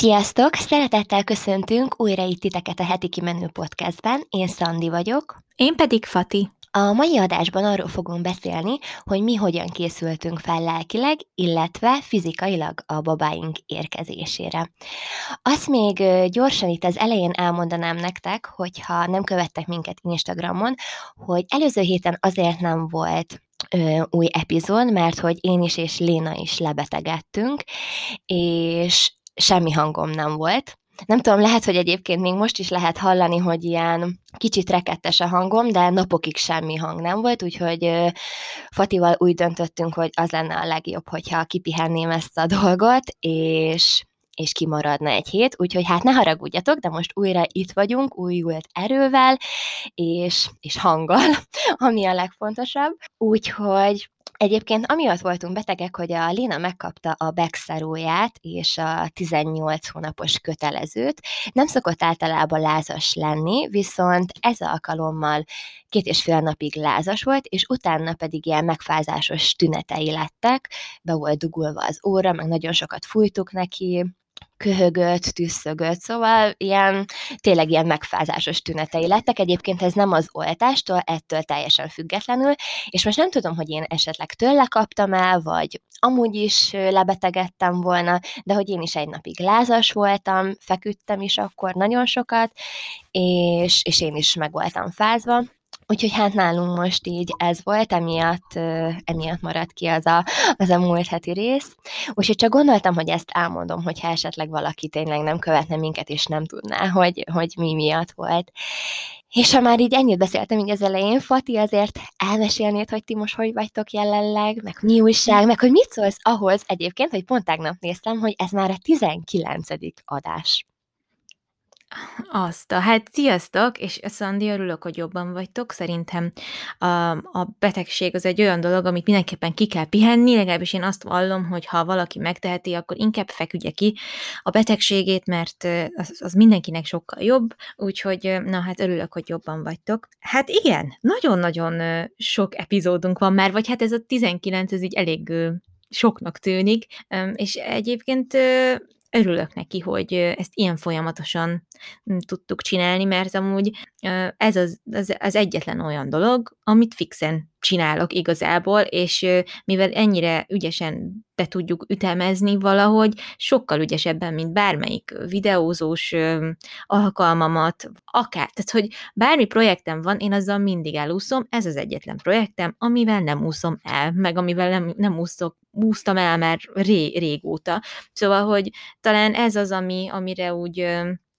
Sziasztok! Szeretettel köszöntünk újra itt titeket a Heti Kimenő Podcastben. Én Szandi vagyok. Én pedig Fati. A mai adásban arról fogunk beszélni, hogy mi hogyan készültünk fel lelkileg, illetve fizikailag a babáink érkezésére. Azt még gyorsan itt az elején elmondanám nektek, hogyha nem követtek minket Instagramon, hogy előző héten azért nem volt ö, új epizód, mert hogy én is és Léna is lebetegedtünk, és semmi hangom nem volt. Nem tudom, lehet, hogy egyébként még most is lehet hallani, hogy ilyen kicsit rekettes a hangom, de napokig semmi hang nem volt, úgyhogy Fatival úgy döntöttünk, hogy az lenne a legjobb, hogyha kipihenném ezt a dolgot, és és kimaradna egy hét, úgyhogy hát ne haragudjatok, de most újra itt vagyunk, újult erővel, és, és hanggal, ami a legfontosabb. Úgyhogy Egyébként amiatt voltunk betegek, hogy a Léna megkapta a Bexaróját és a 18 hónapos kötelezőt. Nem szokott általában lázas lenni, viszont ez alkalommal két és fél napig lázas volt, és utána pedig ilyen megfázásos tünetei lettek, be volt dugulva az óra, meg nagyon sokat fújtuk neki, köhögött, tüsszögött, szóval ilyen, tényleg ilyen megfázásos tünetei lettek. Egyébként ez nem az oltástól, ettől teljesen függetlenül, és most nem tudom, hogy én esetleg tőle kaptam el, vagy amúgy is lebetegedtem volna, de hogy én is egy napig lázas voltam, feküdtem is akkor nagyon sokat, és, és én is meg voltam fázva, Úgyhogy hát nálunk most így ez volt, emiatt, emiatt maradt ki az a, az a múlt heti rész. Úgyhogy csak gondoltam, hogy ezt elmondom, hogyha esetleg valaki tényleg nem követne minket, és nem tudná, hogy, hogy mi miatt volt. És ha már így ennyit beszéltem így az elején, Fati, azért elmesélnéd, hogy ti most hogy vagytok jelenleg, meg mi újság, meg hogy mit szólsz ahhoz egyébként, hogy pont tegnap néztem, hogy ez már a 19. adás. Azt, hát sziasztok, és Szandi, örülök, hogy jobban vagytok. Szerintem a, a betegség az egy olyan dolog, amit mindenképpen ki kell pihenni, legalábbis én azt vallom, hogy ha valaki megteheti, akkor inkább feküdje ki a betegségét, mert az, az mindenkinek sokkal jobb, úgyhogy na hát örülök, hogy jobban vagytok. Hát igen, nagyon-nagyon sok epizódunk van már, vagy hát ez a 19, ez így elég soknak tűnik, és egyébként örülök neki, hogy ezt ilyen folyamatosan tudtuk csinálni, mert amúgy ez az, az, az egyetlen olyan dolog, amit fixen csinálok igazából, és mivel ennyire ügyesen be tudjuk ütemezni valahogy, sokkal ügyesebben, mint bármelyik videózós alkalmamat, akár, tehát hogy bármi projektem van, én azzal mindig elúszom, ez az egyetlen projektem, amivel nem úszom el, meg amivel nem, nem úszok, úsztam el már ré, régóta. Szóval, hogy talán ez az, ami, amire úgy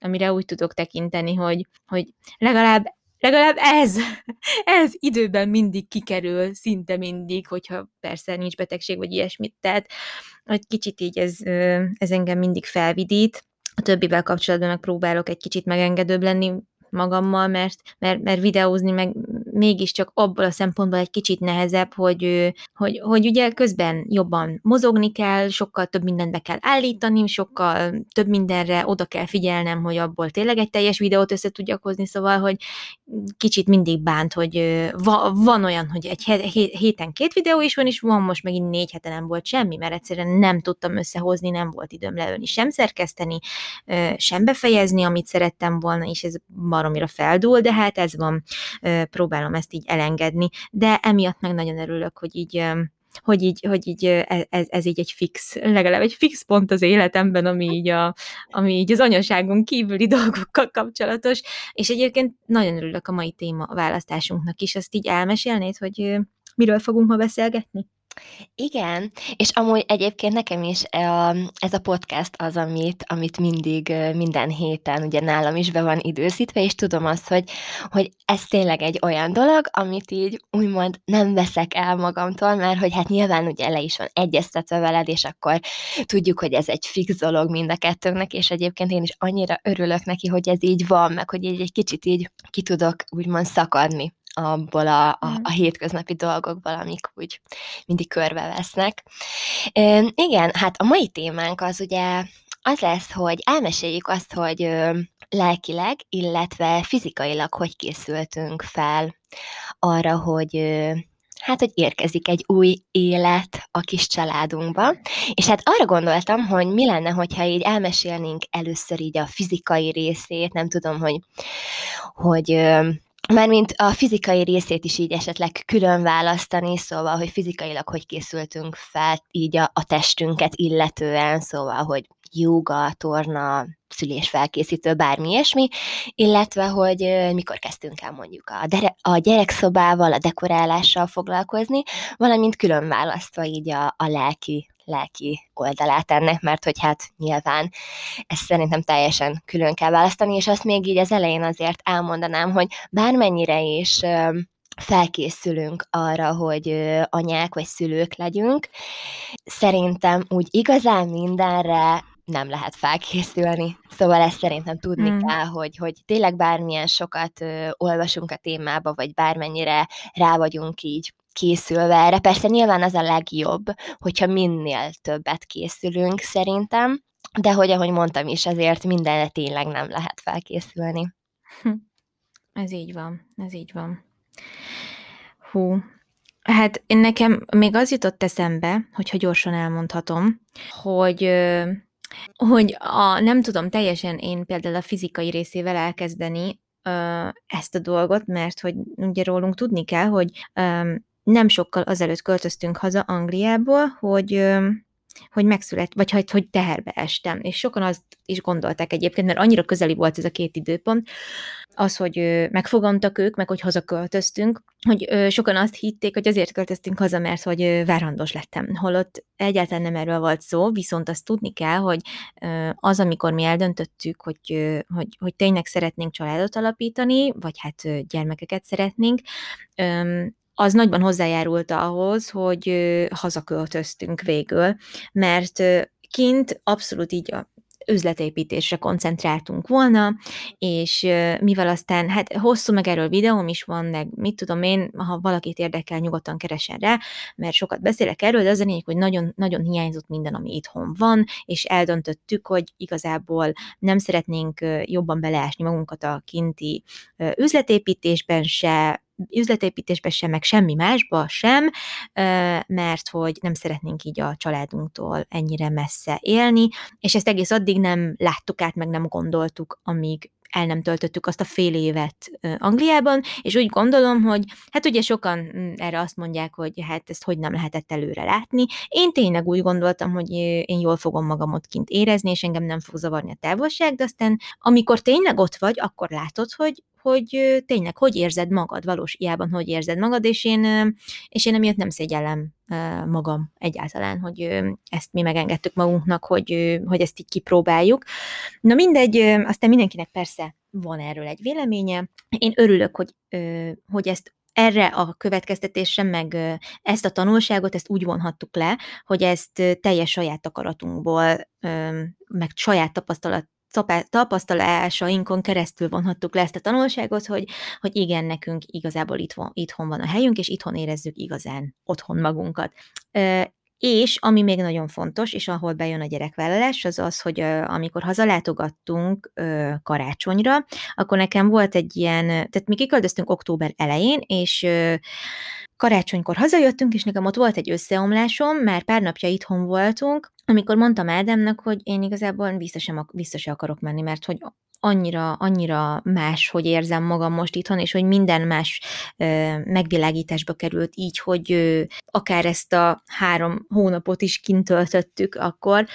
amire úgy tudok tekinteni, hogy, hogy legalább legalább ez, ez időben mindig kikerül, szinte mindig, hogyha persze nincs betegség vagy ilyesmit, tehát hogy kicsit így ez, ez engem mindig felvidít, a többivel kapcsolatban megpróbálok egy kicsit megengedőbb lenni, magammal, mert, mert, mert videózni meg mégiscsak abból a szempontból egy kicsit nehezebb, hogy, hogy, hogy ugye közben jobban mozogni kell, sokkal több mindent be kell állítani, sokkal több mindenre oda kell figyelnem, hogy abból tényleg egy teljes videót össze tudjak hozni, szóval, hogy kicsit mindig bánt, hogy va, van olyan, hogy egy héten két videó is van, és van most megint négy hete nem volt semmi, mert egyszerűen nem tudtam összehozni, nem volt időm leölni, sem szerkeszteni, sem befejezni, amit szerettem volna, és ez baromira feldúl, de hát ez van, próbálom ezt így elengedni, de emiatt meg nagyon örülök, hogy így hogy így, hogy így e, ez, ez így egy fix, legalább egy fix pont az életemben, ami így, a, ami így az anyaságon kívüli dolgokkal kapcsolatos, és egyébként nagyon örülök a mai téma választásunknak is, azt így elmesélnéd, hogy miről fogunk ma beszélgetni? Igen, és amúgy egyébként nekem is ez a podcast az, amit, amit mindig minden héten ugye nálam is be van időzítve, és tudom azt, hogy, hogy ez tényleg egy olyan dolog, amit így úgymond nem veszek el magamtól, mert hogy hát nyilván ugye le is van egyeztetve veled, és akkor tudjuk, hogy ez egy fix dolog mind a kettőnknek, és egyébként én is annyira örülök neki, hogy ez így van, meg hogy így egy kicsit így ki tudok úgymond szakadni abból a, a, mm. a hétköznapi dolgokból, amik úgy mindig körbevesznek. E, igen, hát a mai témánk az ugye az lesz, hogy elmeséljük azt, hogy ö, lelkileg, illetve fizikailag hogy készültünk fel arra, hogy ö, hát, hogy érkezik egy új élet a kis családunkba, és hát arra gondoltam, hogy mi lenne, hogyha így elmesélnénk először így a fizikai részét, nem tudom, hogy, hogy Mármint a fizikai részét is így esetleg külön választani, szóval, hogy fizikailag hogy készültünk fel így a, a testünket illetően, szóval, hogy joga, torna, szülésfelkészítő, bármi ilyesmi, illetve, hogy mikor kezdtünk el mondjuk a, dere- a gyerekszobával, a dekorálással foglalkozni, valamint külön választva így a, a lelki lelki oldalát ennek, mert hogy hát nyilván ezt szerintem teljesen külön kell választani, és azt még így az elején azért elmondanám, hogy bármennyire is felkészülünk arra, hogy anyák vagy szülők legyünk, szerintem úgy igazán mindenre nem lehet felkészülni. Szóval ezt szerintem tudni mm. kell, hogy, hogy tényleg bármilyen sokat ö, olvasunk a témába, vagy bármennyire rá vagyunk így készülve erre. Persze nyilván az a legjobb, hogyha minél többet készülünk szerintem, de hogy ahogy mondtam is, azért mindenre tényleg nem lehet felkészülni. Hm. Ez így van, ez így van. Hú, hát én nekem még az jutott eszembe, hogyha gyorsan elmondhatom, hogy hogy a, nem tudom teljesen én például a fizikai részével elkezdeni ezt a dolgot, mert hogy ugye rólunk tudni kell, hogy ö, nem sokkal azelőtt költöztünk haza Angliából, hogy hogy megszület, vagy hogy, hogy teherbe estem. És sokan azt is gondolták egyébként, mert annyira közeli volt ez a két időpont, az, hogy megfogantak ők, meg hogy hazaköltöztünk, hogy sokan azt hitték, hogy azért költöztünk haza, mert hogy várandós lettem. Holott egyáltalán nem erről volt szó, viszont azt tudni kell, hogy az, amikor mi eldöntöttük, hogy, hogy, hogy tényleg szeretnénk családot alapítani, vagy hát gyermekeket szeretnénk, az nagyban hozzájárult ahhoz, hogy hazaköltöztünk végül, mert kint abszolút így a üzletépítésre koncentráltunk volna, és mivel aztán, hát hosszú meg erről videóm is van, meg mit tudom én, ha valakit érdekel, nyugodtan keresen rá, mert sokat beszélek erről, de az a lényeg, hogy nagyon, nagyon hiányzott minden, ami itthon van, és eldöntöttük, hogy igazából nem szeretnénk jobban beleásni magunkat a kinti üzletépítésben se, üzletépítésbe sem, meg semmi másba sem, mert hogy nem szeretnénk így a családunktól ennyire messze élni, és ezt egész addig nem láttuk át, meg nem gondoltuk, amíg el nem töltöttük azt a fél évet Angliában, és úgy gondolom, hogy hát ugye sokan mm, erre azt mondják, hogy hát ezt hogy nem lehetett előre látni. Én tényleg úgy gondoltam, hogy én jól fogom magam ott kint érezni, és engem nem fog zavarni a távolság, de aztán amikor tényleg ott vagy, akkor látod, hogy hogy tényleg hogy érzed magad, valós iában hogy érzed magad, és én, és én emiatt nem szégyellem magam egyáltalán, hogy ezt mi megengedtük magunknak, hogy, hogy ezt így kipróbáljuk. Na mindegy, aztán mindenkinek persze van erről egy véleménye. Én örülök, hogy, hogy ezt erre a következtetésre, meg ezt a tanulságot, ezt úgy vonhattuk le, hogy ezt teljes saját akaratunkból, meg saját tapasztalat tapasztalásainkon keresztül vonhattuk le ezt a tanulságot, hogy, hogy igen, nekünk igazából itthon, itthon van a helyünk, és itthon érezzük igazán otthon magunkat. És ami még nagyon fontos, és ahol bejön a gyerekvállalás, az az, hogy amikor hazalátogattunk karácsonyra, akkor nekem volt egy ilyen, tehát mi kiköltöztünk október elején, és karácsonykor hazajöttünk, és nekem ott volt egy összeomlásom, már pár napja itthon voltunk, amikor mondtam Ádámnak, hogy én igazából vissza sem, vissza sem akarok menni, mert hogy annyira, annyira más, hogy érzem magam most itthon, és hogy minden más megvilágításba került így, hogy akár ezt a három hónapot is kint töltöttük akkor,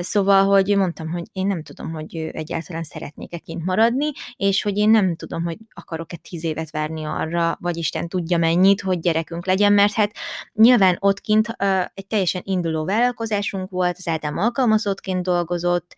szóval, hogy mondtam, hogy én nem tudom, hogy egyáltalán szeretnék-e kint maradni, és hogy én nem tudom, hogy akarok-e tíz évet várni arra, vagy Isten tudja mennyit, hogy gyerekünk legyen, mert hát nyilván ott kint egy teljesen induló vállalkozásunk volt, az Ádám alkalmazottként dolgozott,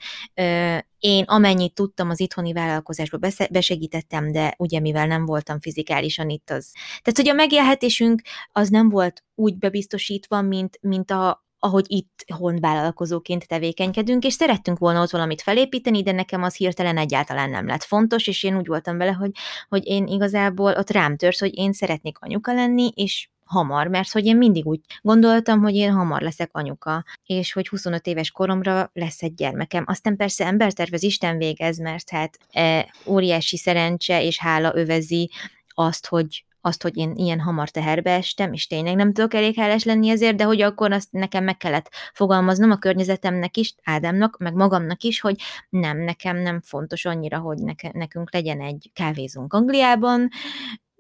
én amennyit tudtam az itthoni vállalkozásba besegítettem, de ugye mivel nem voltam fizikálisan itt az. Tehát, hogy a megélhetésünk az nem volt úgy bebiztosítva, mint, mint a, ahogy itt hon vállalkozóként tevékenykedünk, és szerettünk volna ott valamit felépíteni, de nekem az hirtelen egyáltalán nem lett fontos, és én úgy voltam vele, hogy, hogy én igazából ott rám tört, hogy én szeretnék anyuka lenni, és hamar, mert hogy én mindig úgy gondoltam, hogy én hamar leszek anyuka, és hogy 25 éves koromra lesz egy gyermekem. Aztán persze embertervez Isten végez, mert hát e, óriási szerencse és hála övezi azt, hogy azt, hogy én ilyen hamar teherbe estem, és tényleg nem tudok elég hálás lenni ezért, de hogy akkor azt nekem meg kellett fogalmaznom a környezetemnek is, Ádámnak, meg magamnak is, hogy nem, nekem nem fontos annyira, hogy neke, nekünk legyen egy kávézónk Angliában,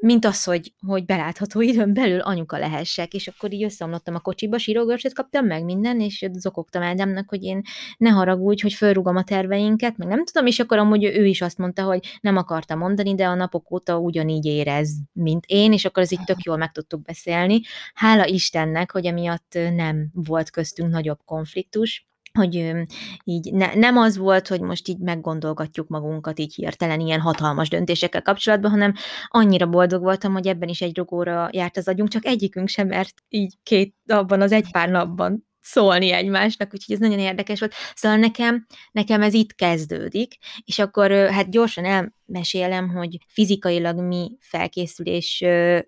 mint az, hogy, hogy belátható időn belül anyuka lehessek, és akkor így összeomlottam a kocsiba, sírógörcsöt kaptam meg minden, és zokogtam Ádámnak, hogy én ne haragudj, hogy fölrugom a terveinket, meg nem tudom, és akkor amúgy ő is azt mondta, hogy nem akarta mondani, de a napok óta ugyanígy érez, mint én, és akkor ez így tök jól meg tudtuk beszélni. Hála Istennek, hogy emiatt nem volt köztünk nagyobb konfliktus, hogy így ne, nem az volt, hogy most így meggondolgatjuk magunkat így hirtelen ilyen hatalmas döntésekkel kapcsolatban, hanem annyira boldog voltam, hogy ebben is egy rogóra járt az agyunk, csak egyikünk sem mert így két abban az egy pár napban szólni egymásnak, úgyhogy ez nagyon érdekes volt. Szóval nekem, nekem ez itt kezdődik, és akkor hát gyorsan elmesélem, hogy fizikailag mi felkészülés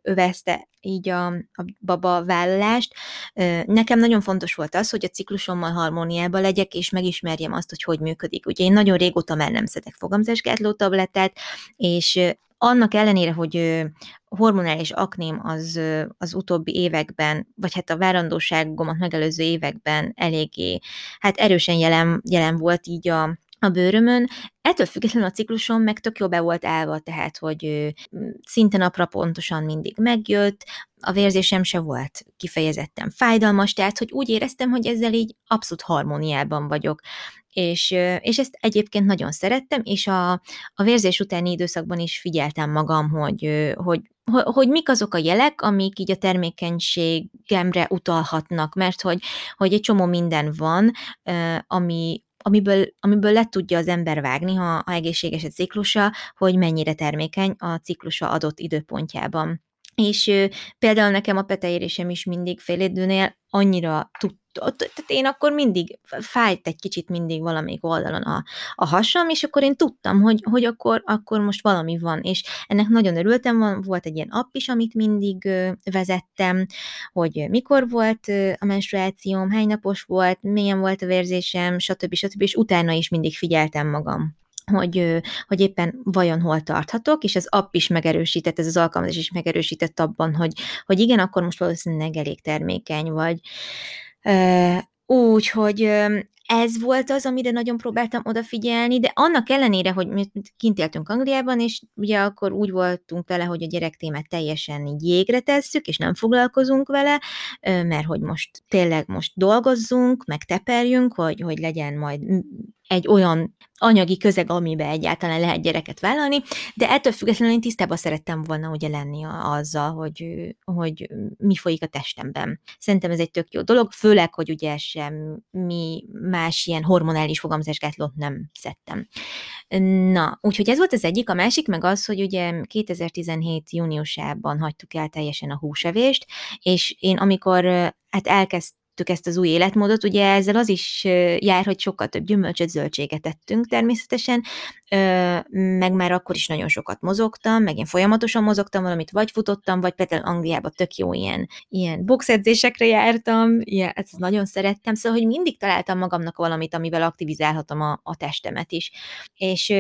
övezte így a, a baba vállalást. Nekem nagyon fontos volt az, hogy a ciklusommal harmóniában legyek, és megismerjem azt, hogy hogy működik. Ugye én nagyon régóta már nem szedek fogamzásgátló tablettát, és annak ellenére, hogy hormonális akném az, az utóbbi években, vagy hát a várandóságomat megelőző években eléggé, hát erősen jelen, jelen volt így a, a bőrömön. Ettől függetlenül a ciklusom meg tök jó be volt állva, tehát, hogy szinte napra pontosan mindig megjött, a vérzésem se volt kifejezetten fájdalmas, tehát, hogy úgy éreztem, hogy ezzel így abszolút harmóniában vagyok és, és ezt egyébként nagyon szerettem, és a, a vérzés utáni időszakban is figyeltem magam, hogy, hogy, hogy, mik azok a jelek, amik így a termékenységemre utalhatnak, mert hogy, hogy egy csomó minden van, ami, amiből, amiből le tudja az ember vágni, ha, ha egészséges a ciklusa, hogy mennyire termékeny a ciklusa adott időpontjában. És például nekem a peteérésem is mindig fél annyira tud tehát én akkor mindig, fájt egy kicsit mindig valamelyik oldalon a, a hasam, és akkor én tudtam, hogy, hogy akkor, akkor most valami van, és ennek nagyon örültem, van, volt egy ilyen app is, amit mindig vezettem, hogy mikor volt a menstruációm, hány napos volt, milyen volt a vérzésem, stb. stb. és utána is mindig figyeltem magam hogy, hogy éppen vajon hol tarthatok, és az app is megerősített, ez az alkalmazás is megerősített abban, hogy, hogy igen, akkor most valószínűleg elég termékeny vagy. Úgy, hogy ez volt az, amire nagyon próbáltam odafigyelni, de annak ellenére, hogy mi kint éltünk Angliában, és ugye akkor úgy voltunk vele, hogy a gyerektémet teljesen így jégre tesszük, és nem foglalkozunk vele, mert hogy most tényleg most dolgozzunk, meg teperjünk, hogy, hogy legyen majd egy olyan anyagi közeg, amiben egyáltalán lehet gyereket vállalni, de ettől függetlenül én tisztában szerettem volna ugye lenni azzal, hogy, hogy mi folyik a testemben. Szerintem ez egy tök jó dolog, főleg, hogy ugye sem mi más ilyen hormonális fogamzásgátlót nem szedtem. Na, úgyhogy ez volt az egyik, a másik meg az, hogy ugye 2017 júniusában hagytuk el teljesen a húsevést, és én amikor hát elkezdtem ezt az új életmódot, ugye ezzel az is jár, hogy sokkal több gyümölcsöt, zöldséget tettünk természetesen, meg már akkor is nagyon sokat mozogtam, meg én folyamatosan mozogtam valamit, vagy futottam, vagy például Angliába tök jó ilyen, ilyen boxedzésekre jártam, ilyen, ezt nagyon szerettem, szóval, hogy mindig találtam magamnak valamit, amivel aktivizálhatom a, a testemet is. És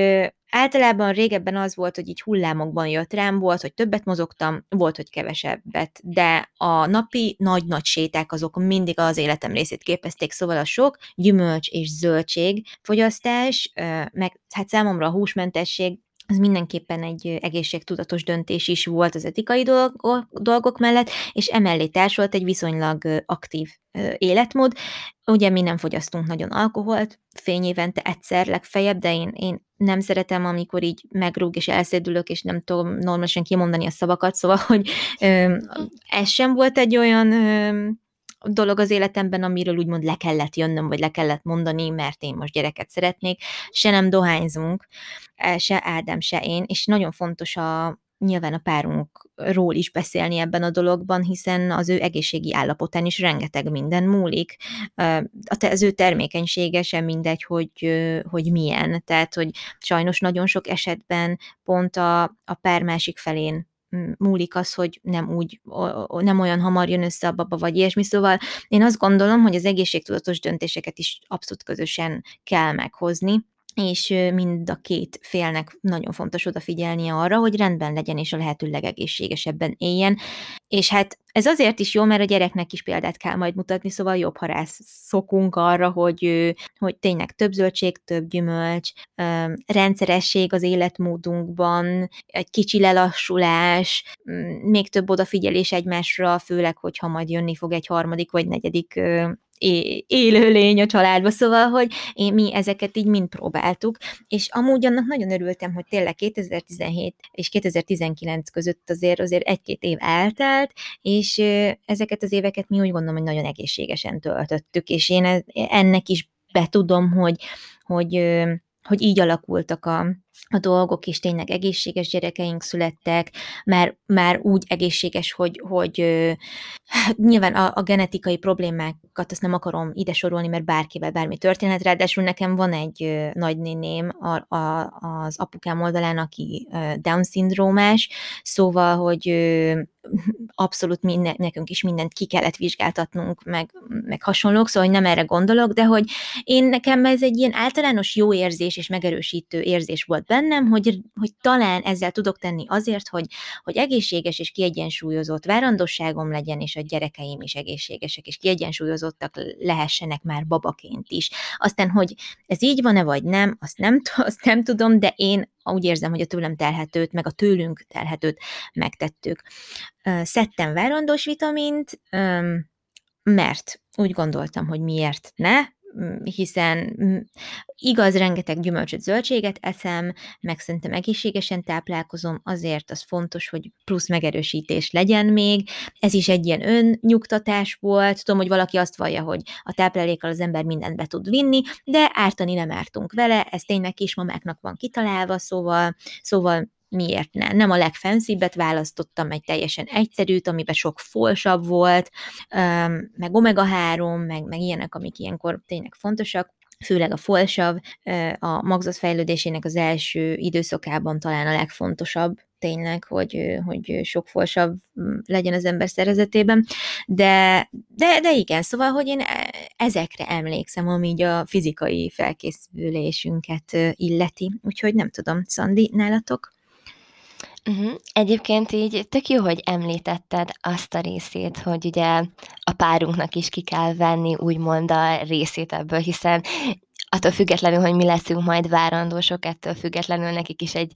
Általában régebben az volt, hogy így hullámokban jött rám, volt, hogy többet mozogtam, volt, hogy kevesebbet, de a napi nagy-nagy séták azok mindig az életem részét képezték, szóval a sok gyümölcs és zöldség fogyasztás, meg hát számomra a húsmentesség az mindenképpen egy egészségtudatos döntés is volt az etikai dolgok, dolgok mellett, és emellé társult egy viszonylag aktív életmód. Ugye mi nem fogyasztunk nagyon alkoholt, fényévente egyszer legfeljebb, de én, én nem szeretem, amikor így megrúg és elszédülök, és nem tudom normálisan kimondani a szavakat, szóval, hogy ö, ez sem volt egy olyan ö, dolog az életemben, amiről úgymond le kellett jönnöm, vagy le kellett mondani, mert én most gyereket szeretnék. Se nem dohányzunk, e, se Ádám, se én, és nagyon fontos a, nyilván a párunkról is beszélni ebben a dologban, hiszen az ő egészségi állapotán is rengeteg minden múlik. Az ő termékenysége sem mindegy, hogy, hogy milyen. Tehát, hogy sajnos nagyon sok esetben pont a, a pár másik felén múlik az, hogy nem úgy, nem olyan hamar jön össze a baba, vagy ilyesmi. Szóval én azt gondolom, hogy az egészségtudatos döntéseket is abszolút közösen kell meghozni, és mind a két félnek nagyon fontos odafigyelnie arra, hogy rendben legyen, és a lehető legegészségesebben éljen. És hát ez azért is jó, mert a gyereknek is példát kell majd mutatni, szóval jobb, ha szokunk arra, hogy, hogy tényleg több zöldség, több gyümölcs, rendszeresség az életmódunkban, egy kicsi lelassulás, még több odafigyelés egymásra, főleg, hogyha majd jönni fog egy harmadik vagy negyedik élőlény a családba, szóval, hogy én, mi ezeket így mind próbáltuk, és amúgy annak nagyon örültem, hogy tényleg 2017 és 2019 között azért azért egy-két év eltelt, és ezeket az éveket mi úgy gondolom, hogy nagyon egészségesen töltöttük, és én e, ennek is betudom, hogy, hogy, hogy így alakultak a, a dolgok, és tényleg egészséges gyerekeink születtek, már, már úgy egészséges, hogy, hogy hát nyilván a, a genetikai problémákat azt nem akarom ide sorolni, mert bárkivel bármi történhet, ráadásul nekem van egy nagynéném a, a, az apukám oldalán, aki Down-szindrómás, szóval, hogy abszolút minden, nekünk is mindent ki kellett vizsgáltatnunk, meg, meg hasonlók, szóval hogy nem erre gondolok, de hogy én nekem ez egy ilyen általános jó érzés és megerősítő érzés volt bennem, hogy, hogy talán ezzel tudok tenni azért, hogy, hogy egészséges és kiegyensúlyozott várandosságom legyen, és a gyerekeim is egészségesek és kiegyensúlyozottak lehessenek már babaként is. Aztán, hogy ez így van-e vagy nem, azt nem, azt nem tudom, de én úgy érzem, hogy a tőlem telhetőt, meg a tőlünk telhetőt megtettük. Szedtem várandós vitamint, mert úgy gondoltam, hogy miért ne, hiszen igaz, rengeteg gyümölcsöt, zöldséget eszem, meg szerintem egészségesen táplálkozom, azért az fontos, hogy plusz megerősítés legyen még. Ez is egy ilyen önnyugtatás volt. Tudom, hogy valaki azt vallja, hogy a táplálékkal az ember mindent be tud vinni, de ártani nem ártunk vele, ez tényleg kismamáknak van kitalálva, szóval, szóval miért ne? Nem a legfenszibbet választottam, egy teljesen egyszerűt, amiben sok folsabb volt, meg omega-3, meg, meg ilyenek, amik ilyenkor tényleg fontosak, főleg a folsav a magzat fejlődésének az első időszakában talán a legfontosabb tényleg, hogy, hogy sok folsav legyen az ember szervezetében, de, de, de igen, szóval, hogy én e, ezekre emlékszem, ami így a fizikai felkészülésünket illeti, úgyhogy nem tudom, Szandi, nálatok? Uh-huh. Egyébként így tök jó, hogy említetted azt a részét, hogy ugye a párunknak is ki kell venni úgymond a részét ebből, hiszen attól függetlenül, hogy mi leszünk majd várandósok, ettől függetlenül nekik is egy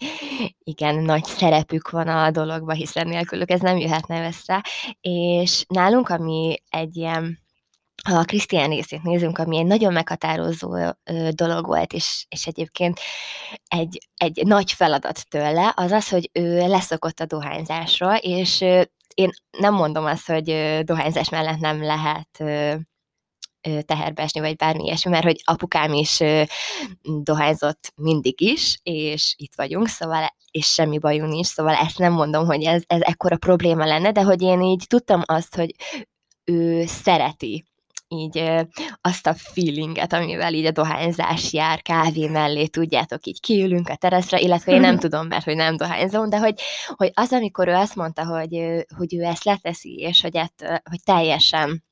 igen nagy szerepük van a dologban, hiszen nélkülük ez nem jöhetne össze. És nálunk, ami egy ilyen ha a Krisztián részét nézünk, ami egy nagyon meghatározó dolog volt, és, és egyébként egy, egy nagy feladat tőle, az az, hogy ő leszokott a dohányzásról, és én nem mondom azt, hogy dohányzás mellett nem lehet teherbe esni, vagy bármi ilyesmi, mert hogy apukám is dohányzott mindig is, és itt vagyunk, szóval és semmi bajunk nincs, szóval ezt nem mondom, hogy ez, ez ekkora probléma lenne, de hogy én így tudtam azt, hogy ő szereti így azt a feelinget, amivel így a dohányzás jár kávé mellé, tudjátok, így kiülünk a teraszra, illetve én nem tudom, mert hogy nem dohányzom, de hogy, hogy az, amikor ő azt mondta, hogy, hogy ő ezt leteszi, és hogy, ett, hogy teljesen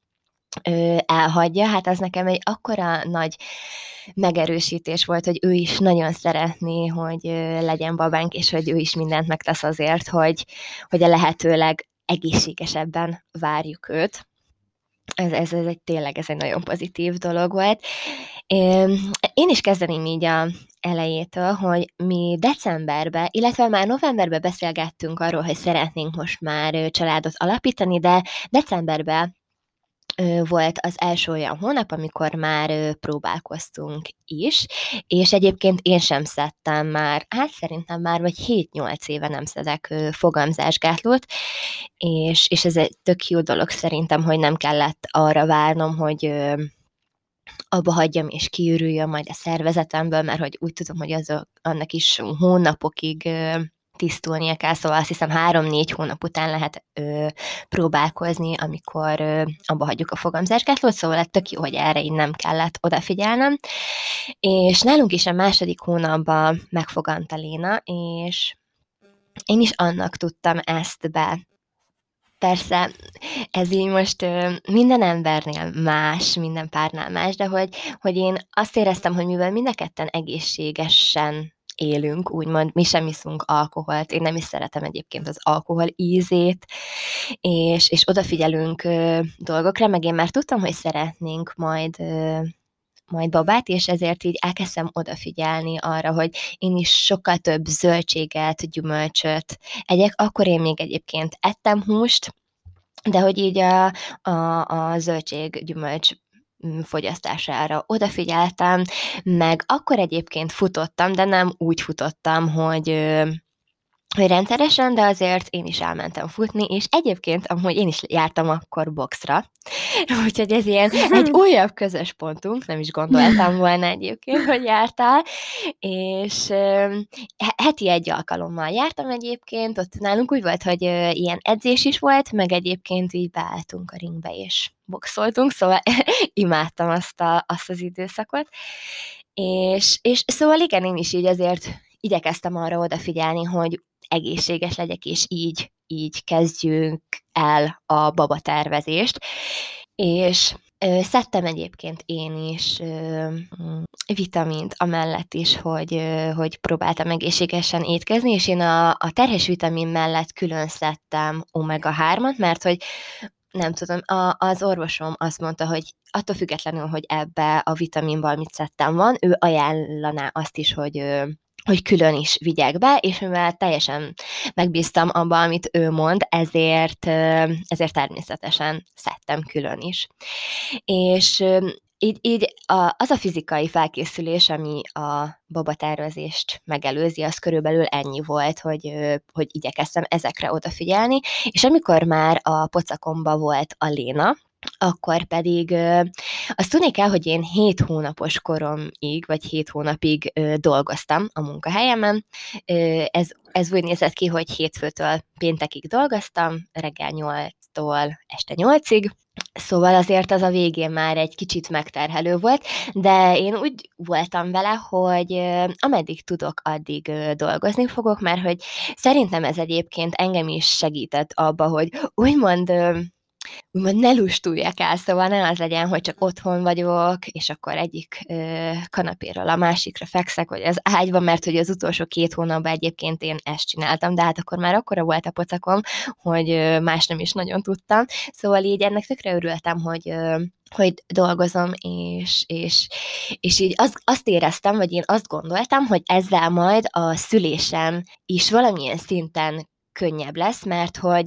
elhagyja, hát az nekem egy akkora nagy megerősítés volt, hogy ő is nagyon szeretné, hogy legyen babánk, és hogy ő is mindent megtesz azért, hogy, hogy a lehetőleg egészségesebben várjuk őt ez, ez, ez egy tényleg ez egy nagyon pozitív dolog volt. Én is kezdeném így a elejétől, hogy mi decemberben, illetve már novemberben beszélgettünk arról, hogy szeretnénk most már családot alapítani, de decemberben volt az első olyan hónap, amikor már próbálkoztunk is, és egyébként én sem szedtem már, hát szerintem már vagy 7-8 éve nem szedek fogamzásgátlót, és, és ez egy tök jó dolog szerintem, hogy nem kellett arra várnom, hogy abba hagyjam és kiürüljön majd a szervezetemből, mert hogy úgy tudom, hogy az annak is hónapokig tisztulnia kell, szóval azt hiszem három-négy hónap után lehet ö, próbálkozni, amikor ö, abba hagyjuk a fogamzásgátlót, szóval tök jó, hogy erre így nem kellett odafigyelnem. És nálunk is a második hónapban megfogant a Léna, és én is annak tudtam ezt be Persze, ez így most ö, minden embernél más, minden párnál más, de hogy, hogy én azt éreztem, hogy mivel mind a ketten egészségesen élünk, úgymond mi sem iszunk alkoholt, én nem is szeretem egyébként az alkohol ízét, és, és odafigyelünk ö, dolgokra, meg én már tudtam, hogy szeretnénk majd ö, majd babát, és ezért így elkezdtem odafigyelni arra, hogy én is sokkal több zöldséget, gyümölcsöt egyek. Akkor én még egyébként ettem húst, de hogy így a, a, a zöldség, gyümölcs fogyasztására odafigyeltem, meg akkor egyébként futottam, de nem úgy futottam, hogy hogy rendszeresen, de azért én is elmentem futni, és egyébként amúgy én is jártam akkor boxra, úgyhogy ez ilyen egy újabb közös pontunk, nem is gondoltam volna egyébként, hogy jártál, és heti egy alkalommal jártam egyébként, ott nálunk úgy volt, hogy ilyen edzés is volt, meg egyébként így beálltunk a ringbe, és boxoltunk, szóval imádtam azt, a, azt az időszakot, és, és szóval igen, én is így azért igyekeztem arra odafigyelni, hogy egészséges legyek, és így, így kezdjünk el a babatervezést. És szedtem egyébként én is ö, vitamint amellett is, hogy, hogy próbáltam egészségesen étkezni, és én a, a terhes vitamin mellett külön szedtem omega-3-at, mert hogy nem tudom, a, az orvosom azt mondta, hogy attól függetlenül, hogy ebbe a vitaminban mit szedtem van, ő ajánlaná azt is, hogy hogy külön is vigyek be, és mivel teljesen megbíztam abban, amit ő mond, ezért, ezért természetesen szedtem külön is. És így, így a, az a fizikai felkészülés, ami a babatervezést megelőzi, az körülbelül ennyi volt, hogy, hogy igyekeztem ezekre odafigyelni, és amikor már a pocakomba volt a Léna, akkor pedig azt tudni kell, hogy én 7 hónapos koromig, vagy 7 hónapig dolgoztam a munkahelyemen. Ez, ez úgy nézett ki, hogy hétfőtől péntekig dolgoztam, reggel 8-tól este 8-ig, Szóval azért az a végén már egy kicsit megterhelő volt, de én úgy voltam vele, hogy ameddig tudok, addig dolgozni fogok, mert hogy szerintem ez egyébként engem is segített abba, hogy úgymond úgymond ne lustuljak el, szóval ne az legyen, hogy csak otthon vagyok, és akkor egyik ö, kanapéről a másikra fekszek, vagy az ágyban, mert hogy az utolsó két hónapban egyébként én ezt csináltam, de hát akkor már akkora volt a pocakom, hogy ö, más nem is nagyon tudtam. Szóval így ennek tökre örültem, hogy ö, hogy dolgozom, és, és, és így az, azt éreztem, vagy én azt gondoltam, hogy ezzel majd a szülésem is valamilyen szinten könnyebb lesz, mert hogy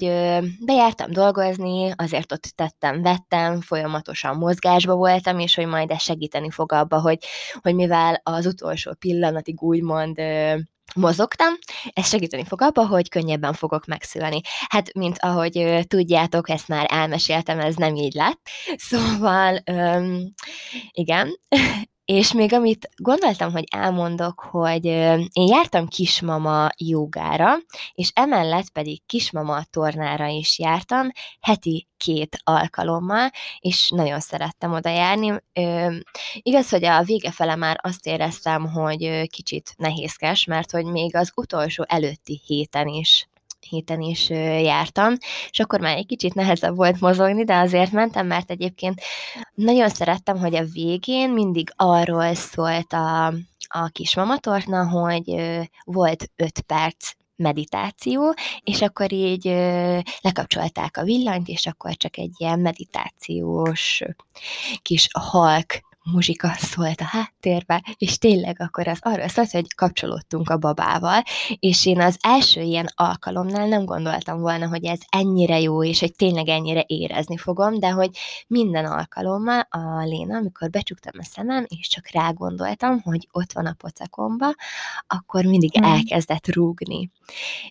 bejártam dolgozni, azért ott tettem, vettem, folyamatosan mozgásba voltam, és hogy majd ez segíteni fog abba, hogy, hogy mivel az utolsó pillanatig úgymond mozogtam, ez segíteni fog abba, hogy könnyebben fogok megszülni. Hát, mint ahogy tudjátok, ezt már elmeséltem, ez nem így lett. Szóval, öm, igen, és még amit gondoltam, hogy elmondok, hogy én jártam kismama jogára, és emellett pedig kismama tornára is jártam, heti két alkalommal, és nagyon szerettem oda járni. igaz, hogy a vége fele már azt éreztem, hogy kicsit nehézkes, mert hogy még az utolsó előtti héten is héten is jártam, és akkor már egy kicsit nehezebb volt mozogni, de azért mentem, mert egyébként nagyon szerettem, hogy a végén mindig arról szólt a, a kismamatorna, hogy volt öt perc meditáció, és akkor így lekapcsolták a villanyt, és akkor csak egy ilyen meditációs kis halk muzsika szólt a háttérbe, és tényleg akkor az arról szólt, hogy kapcsolódtunk a babával, és én az első ilyen alkalomnál nem gondoltam volna, hogy ez ennyire jó, és hogy tényleg ennyire érezni fogom, de hogy minden alkalommal a Léna, amikor becsuktam a szemem, és csak rá gondoltam, hogy ott van a pocakomba, akkor mindig hmm. elkezdett rúgni.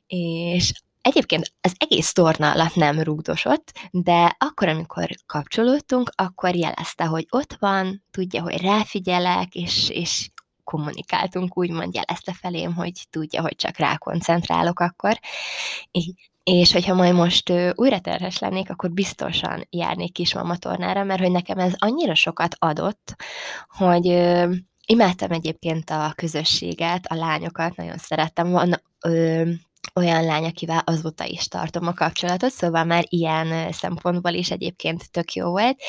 És Egyébként az egész torna alatt nem rugdosott, de akkor, amikor kapcsolódtunk, akkor jelezte, hogy ott van, tudja, hogy ráfigyelek, és, és kommunikáltunk, úgymond jelezte felém, hogy tudja, hogy csak rákoncentrálok akkor. És hogyha majd most újra terhes lennék, akkor biztosan járnék kismamatornára, mert hogy nekem ez annyira sokat adott, hogy imádtam egyébként a közösséget, a lányokat, nagyon szerettem. Van, ö, olyan lány, akivel azóta is tartom a kapcsolatot, szóval már ilyen szempontból is egyébként tök jó volt,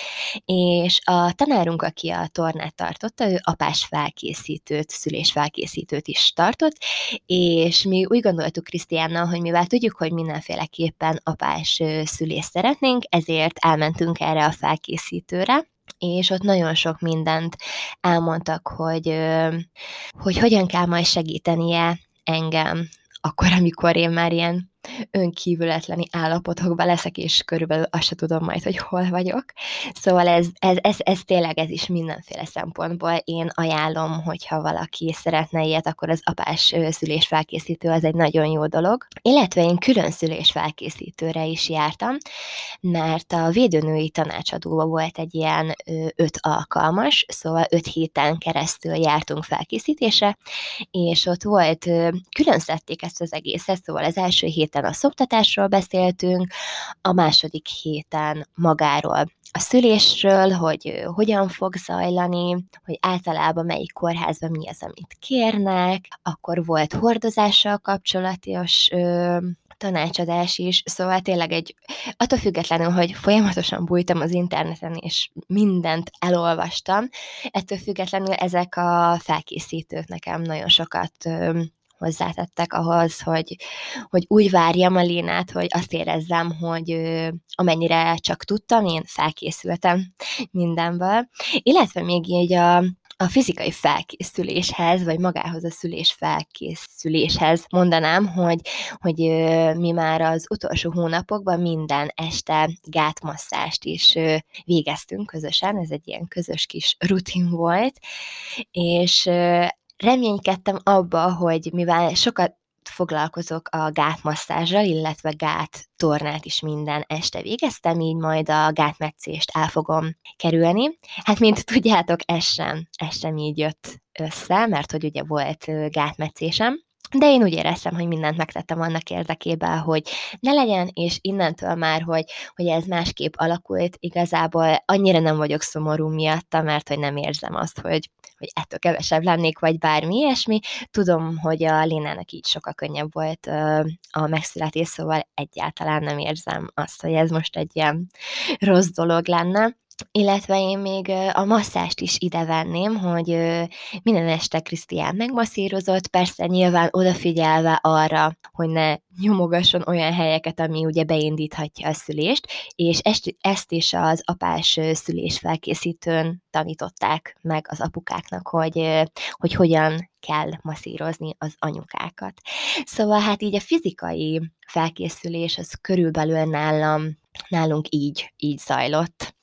és a tanárunk, aki a tornát tartotta, ő apás felkészítőt, szülés felkészítőt is tartott, és mi úgy gondoltuk Krisztiánnal, hogy mivel tudjuk, hogy mindenféleképpen apás szülés szeretnénk, ezért elmentünk erre a felkészítőre, és ott nagyon sok mindent elmondtak, hogy, hogy hogyan kell majd segítenie engem akkor, amikor én már ilyen önkívületleni állapotokban leszek, és körülbelül azt se tudom majd, hogy hol vagyok. Szóval ez, ez, ez, ez tényleg ez is mindenféle szempontból. Én ajánlom, hogyha valaki szeretne ilyet, akkor az apás szülésfelkészítő az egy nagyon jó dolog. Illetve én külön szülésfelkészítőre is jártam, mert a védőnői tanácsadóban volt egy ilyen öt alkalmas, szóval öt héten keresztül jártunk felkészítésre, és ott volt, külön szedték ezt az egészet, szóval az első hét héten a szoptatásról beszéltünk, a második héten magáról a szülésről, hogy hogyan fog zajlani, hogy általában melyik kórházban mi az, amit kérnek, akkor volt hordozással kapcsolatos ö, tanácsadás is, szóval tényleg egy, attól függetlenül, hogy folyamatosan bújtam az interneten, és mindent elolvastam, ettől függetlenül ezek a felkészítők nekem nagyon sokat ö, hozzátettek ahhoz, hogy, hogy úgy várjam a Lénát, hogy azt érezzem, hogy amennyire csak tudtam, én felkészültem mindenből. Illetve még így a, a fizikai felkészüléshez, vagy magához a szülés felkészüléshez mondanám, hogy, hogy mi már az utolsó hónapokban minden este gátmasszást is végeztünk közösen, ez egy ilyen közös kis rutin volt, és reménykedtem abba, hogy mivel sokat foglalkozok a gátmasszázsal, illetve gát tornát is minden este végeztem, így majd a gátmetszést el fogom kerülni. Hát, mint tudjátok, ez sem, ez sem így jött össze, mert hogy ugye volt gátmetszésem, de én úgy éreztem, hogy mindent megtettem annak érdekében, hogy ne legyen, és innentől már, hogy, hogy ez másképp alakult, igazából annyira nem vagyok szomorú miatta, mert hogy nem érzem azt, hogy, hogy ettől kevesebb lennék, vagy bármi ilyesmi. Tudom, hogy a Lénának így sokkal könnyebb volt a megszületés, szóval egyáltalán nem érzem azt, hogy ez most egy ilyen rossz dolog lenne. Illetve én még a masszást is ide venném, hogy minden este Krisztián megmasszírozott, persze nyilván odafigyelve arra, hogy ne nyomogasson olyan helyeket, ami ugye beindíthatja a szülést, és ezt, is az apás szülés felkészítőn tanították meg az apukáknak, hogy, hogy hogyan kell masszírozni az anyukákat. Szóval hát így a fizikai felkészülés az körülbelül nálam, nálunk így, így zajlott.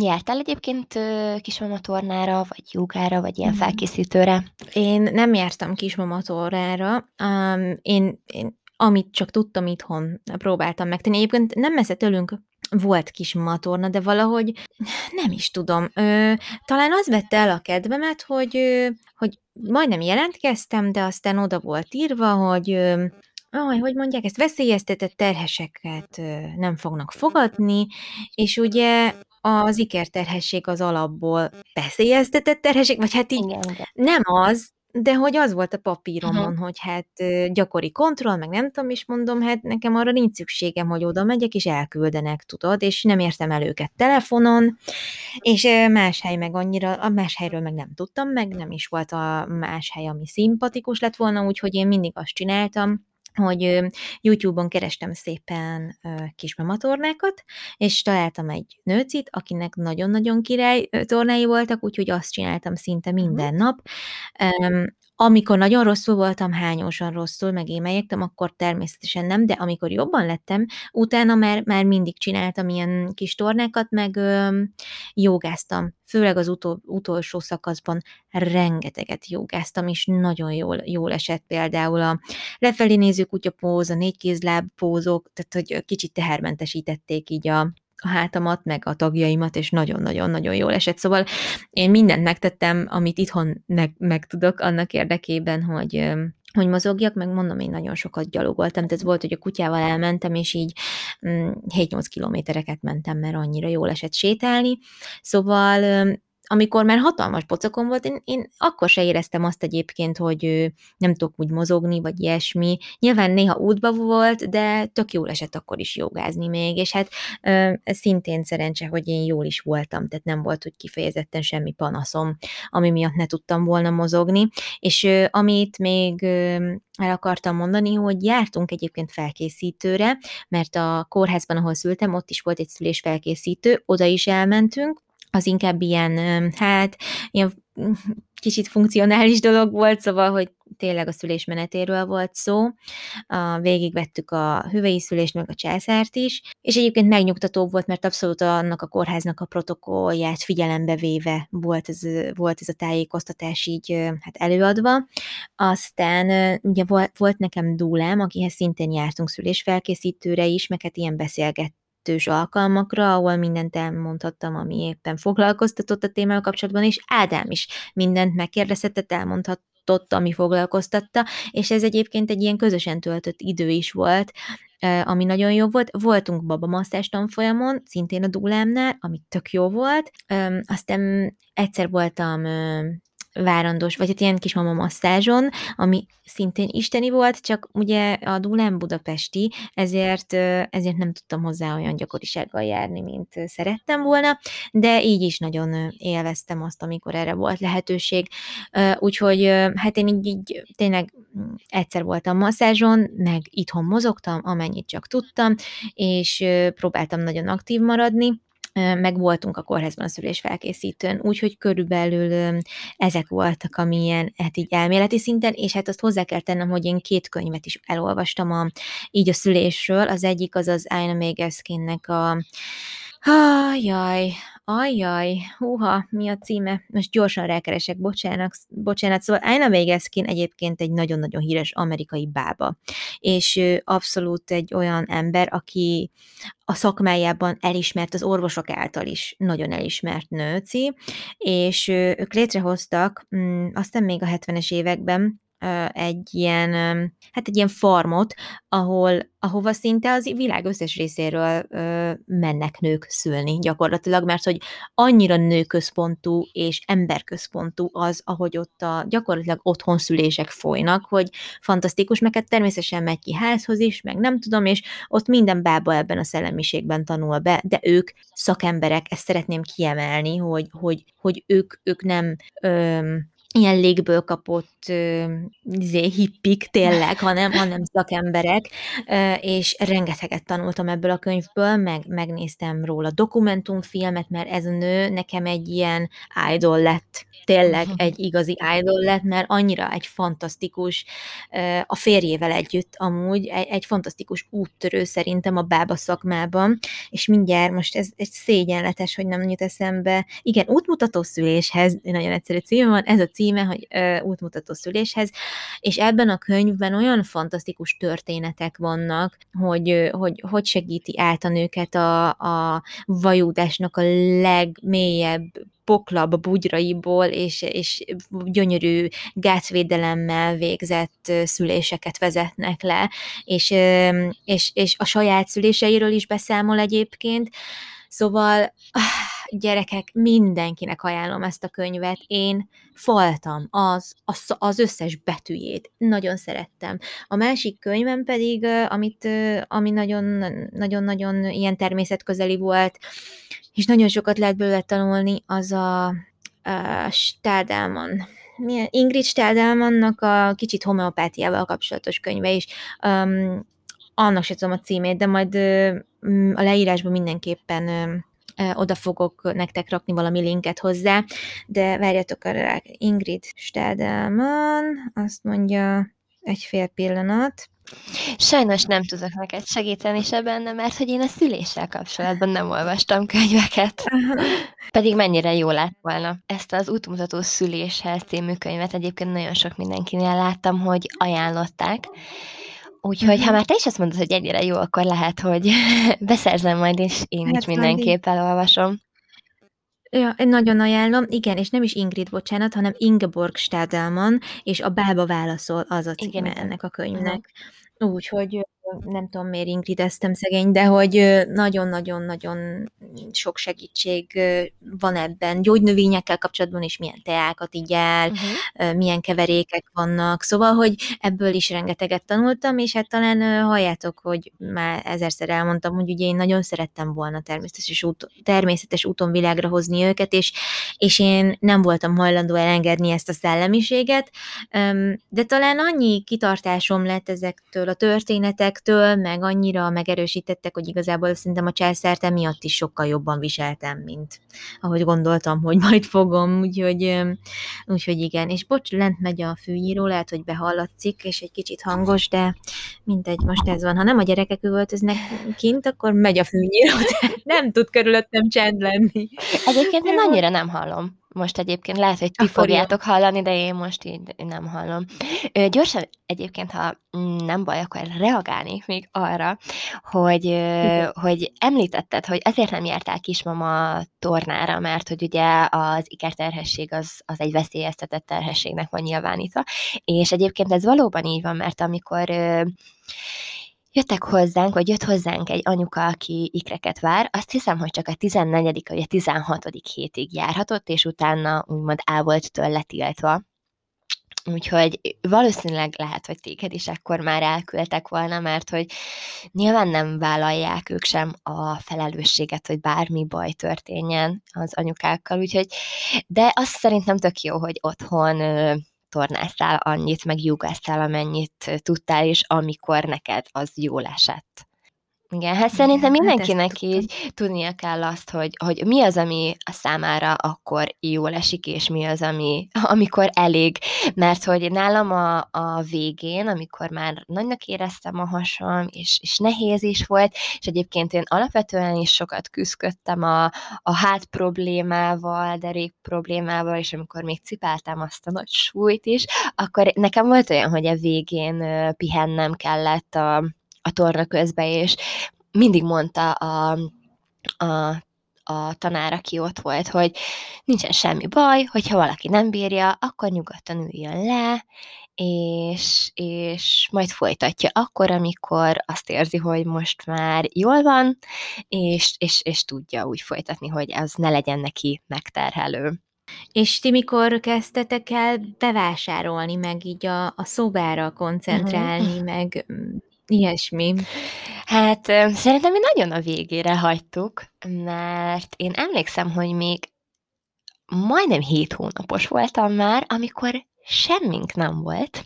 Jártál egyébként kismamatornára, vagy jogára, vagy ilyen mhm. felkészítőre? Én nem jártam kismamatornára. Um, én, én amit csak tudtam itthon, próbáltam megtenni. Egyébként nem messze tőlünk volt kis matorna, de valahogy nem is tudom. Ö, talán az vette el a kedvemet, hogy, ö, hogy majdnem jelentkeztem, de aztán oda volt írva, hogy ö, Aj, hogy mondják, ezt veszélyeztetett terheseket nem fognak fogadni, és ugye az ikerterhesség az alapból veszélyeztetett terhesség, vagy hát így igen, igen. nem az, de hogy az volt a papíromon, uh-huh. hogy hát gyakori kontroll, meg nem tudom, is mondom, hát nekem arra nincs szükségem, hogy oda megyek, és elküldenek, tudod, és nem értem el őket telefonon, és más hely meg annyira, a más helyről meg nem tudtam, meg nem is volt a más hely, ami szimpatikus lett volna, úgyhogy én mindig azt csináltam, hogy YouTube-on kerestem szépen kismamatornákat, és találtam egy nőcit, akinek nagyon-nagyon király tornái voltak, úgyhogy azt csináltam szinte mhm. minden nap. Amikor nagyon rosszul voltam, hányósan rosszul, meg émelyektem, akkor természetesen nem, de amikor jobban lettem, utána már, már mindig csináltam ilyen kis tornákat, meg ö, jogáztam. Főleg az utol, utolsó szakaszban rengeteget jogáztam, és nagyon jól, jól esett például a lefelé néző kutyapóz, a négykézláb pózok, tehát hogy kicsit tehermentesítették így a, a hátamat, meg a tagjaimat, és nagyon-nagyon-nagyon jól esett. Szóval én mindent megtettem, amit itthon meg, meg tudok annak érdekében, hogy hogy mozogjak, meg mondom, én nagyon sokat gyalogoltam, tehát volt, hogy a kutyával elmentem, és így 7-8 mm, kilométereket mentem, mert annyira jól esett sétálni. Szóval amikor már hatalmas pocakom volt, én, én akkor se éreztem azt egyébként, hogy nem tudok úgy mozogni, vagy ilyesmi. Nyilván néha útba volt, de tök jól esett akkor is jogázni még, és hát ez szintén szerencse, hogy én jól is voltam, tehát nem volt úgy kifejezetten semmi panaszom, ami miatt ne tudtam volna mozogni. És amit még el akartam mondani, hogy jártunk egyébként felkészítőre, mert a kórházban, ahol szültem, ott is volt egy szülésfelkészítő, oda is elmentünk, az inkább ilyen, hát, ilyen kicsit funkcionális dolog volt, szóval, hogy tényleg a szülés menetéről volt szó. Végigvettük a hüvei szülést, meg a császárt is, és egyébként megnyugtató volt, mert abszolút annak a kórháznak a protokollját figyelembe véve volt ez, volt ez a tájékoztatás így hát előadva. Aztán ugye volt, volt nekem dúlám, akihez szintén jártunk szülésfelkészítőre is, meg hát ilyen beszélget kettős alkalmakra, ahol mindent elmondhattam, ami éppen foglalkoztatott a témával kapcsolatban, és Ádám is mindent megkérdezhetett, elmondhatott, ami foglalkoztatta, és ez egyébként egy ilyen közösen töltött idő is volt, ami nagyon jó volt. Voltunk babamasszás tanfolyamon, szintén a dúlámnál, ami tök jó volt. Aztán egyszer voltam várandós, vagy egy ilyen kis mama masszázson, ami szintén isteni volt, csak ugye a Dulán budapesti, ezért, ezért nem tudtam hozzá olyan gyakorisággal járni, mint szerettem volna, de így is nagyon élveztem azt, amikor erre volt lehetőség. Úgyhogy hát én így, így tényleg egyszer voltam masszázson, meg itthon mozogtam, amennyit csak tudtam, és próbáltam nagyon aktív maradni, meg voltunk a kórházban a szülésfelkészítőn, úgyhogy körülbelül ezek voltak, amilyen hát így elméleti szinten, és hát azt hozzá kell tennem, hogy én két könyvet is elolvastam a, így a szülésről, az egyik az az Aina Megaskinnek a Ajaj, ajaj, húha, mi a címe? Most gyorsan rákeresek, bocsánat, bocsánat. Szóval Aina Vegaskin egyébként egy nagyon-nagyon híres amerikai bába, és abszolút egy olyan ember, aki a szakmájában elismert, az orvosok által is nagyon elismert nőci, és ők létrehoztak, mm, aztán még a 70-es években egy ilyen, hát egy ilyen farmot, ahol, ahova szinte az világ összes részéről mennek nők szülni gyakorlatilag, mert hogy annyira nőközpontú és emberközpontú az, ahogy ott a gyakorlatilag otthon szülések folynak, hogy fantasztikus, meg hát természetesen megy ki házhoz is, meg nem tudom, és ott minden bába ebben a szellemiségben tanul be, de ők szakemberek, ezt szeretném kiemelni, hogy, hogy, hogy ők, ők nem öm, ilyen légből kapott izé, hippik tényleg, hanem, hanem szakemberek, és rengeteget tanultam ebből a könyvből, meg megnéztem róla dokumentumfilmet, mert ez a nő nekem egy ilyen idol lett, tényleg egy igazi idol lett, mert annyira egy fantasztikus, a férjével együtt amúgy, egy, egy fantasztikus úttörő szerintem a bába szakmában, és mindjárt most ez egy szégyenletes, hogy nem jut eszembe. Igen, útmutató szüléshez, nagyon egyszerű címe van, ez a cím címe, hogy ö, útmutató szüléshez, és ebben a könyvben olyan fantasztikus történetek vannak, hogy hogy, hogy segíti át a nőket a, a vajúdásnak a legmélyebb poklab bugyraiból, és, és gyönyörű gátvédelemmel végzett szüléseket vezetnek le, és, és, és a saját szüléseiről is beszámol egyébként, Szóval gyerekek, mindenkinek ajánlom ezt a könyvet. Én faltam az, az, az összes betűjét. Nagyon szerettem. A másik könyvem pedig, amit, ami nagyon-nagyon ilyen természetközeli volt, és nagyon sokat lehet belőle tanulni, az a, a Stadelman. Milyen? Ingrid Stadelmannak a kicsit homeopátiával kapcsolatos könyve is. Um, annak sem tudom a címét, de majd a leírásban mindenképpen oda fogok nektek rakni valami linket hozzá, de várjatok arra, Ingrid Stadelman, azt mondja, egy fél pillanat. Sajnos nem tudok neked segíteni se benne, mert hogy én a szüléssel kapcsolatban nem olvastam könyveket. Pedig mennyire jó lett volna. Ezt az útmutató szüléshez című könyvet egyébként nagyon sok mindenkinél láttam, hogy ajánlották, Úgyhogy ha már te is azt mondod, hogy ennyire jó, akkor lehet, hogy beszerzem majd, és én hát is mindenképp elolvasom. Ja, én nagyon ajánlom. Igen, és nem is Ingrid, bocsánat, hanem Ingeborg Stadelman, és a bába válaszol az a címe igen, ennek a könyvnek. Úgyhogy nem tudom miért ingrideztem szegény, de hogy nagyon-nagyon-nagyon sok segítség van ebben, gyógynövényekkel kapcsolatban is milyen teákat igyál, uh-huh. milyen keverékek vannak, szóval, hogy ebből is rengeteget tanultam, és hát talán halljátok, hogy már ezerszer elmondtam, hogy ugye én nagyon szerettem volna természetes, út, természetes úton világra hozni őket, és, és én nem voltam hajlandó elengedni ezt a szellemiséget, de talán annyi kitartásom lett ezektől a történetektől, meg annyira megerősítettek, hogy igazából szerintem a császárt emiatt is sokkal jobban viseltem, mint ahogy gondoltam, hogy majd fogom, úgyhogy, úgyhogy igen. És bocs, lent megy a fűnyíró, lehet, hogy behallatszik, és egy kicsit hangos, de mindegy, most ez van. Ha nem a gyerekek üvöltöznek kint, akkor megy a fűnyíró, nem tud körülöttem csend lenni. Egyébként én annyira nem hallom. Most egyébként lehet, hogy ti fogjátok hallani, de én most így nem hallom. Ö, gyorsan egyébként, ha nem baj, akkor reagálni még arra, hogy, ö, hogy említetted, hogy ezért nem jártál kismama tornára, mert hogy ugye az ikerterhesség az, az egy veszélyeztetett terhességnek van nyilvánítva, és egyébként ez valóban így van, mert amikor ö, jöttek hozzánk, vagy jött hozzánk egy anyuka, aki ikreket vár, azt hiszem, hogy csak a 14. vagy a 16. hétig járhatott, és utána úgymond el volt tőle tiltva. Úgyhogy valószínűleg lehet, hogy téged is akkor már elküldtek volna, mert hogy nyilván nem vállalják ők sem a felelősséget, hogy bármi baj történjen az anyukákkal, úgyhogy, de azt szerintem tök jó, hogy otthon tornáztál annyit, meg jugáztál, amennyit tudtál, és amikor neked az jól esett. Igen, hát szerintem hát mindenkinek hát így tudnia kell azt, hogy, hogy mi az, ami a számára akkor jól esik, és mi az, ami, amikor elég. Mert hogy nálam a, a végén, amikor már nagynak éreztem a hasam, és, és nehéz is volt, és egyébként én alapvetően is sokat küzdöttem a, a hát problémával, derék problémával, és amikor még cipáltam azt a nagy súlyt is, akkor nekem volt olyan, hogy a végén pihennem kellett a a torna közben, és mindig mondta a, a, a tanár, aki ott volt, hogy nincsen semmi baj, hogyha valaki nem bírja, akkor nyugodtan üljön le, és, és majd folytatja akkor, amikor azt érzi, hogy most már jól van, és, és, és tudja úgy folytatni, hogy ez ne legyen neki megterhelő. És ti mikor kezdtetek el bevásárolni, meg így a, a szobára koncentrálni, uh-huh. meg Ilyesmi. Hát szerintem mi nagyon a végére hagytuk, mert én emlékszem, hogy még majdnem hét hónapos voltam már, amikor semmink nem volt.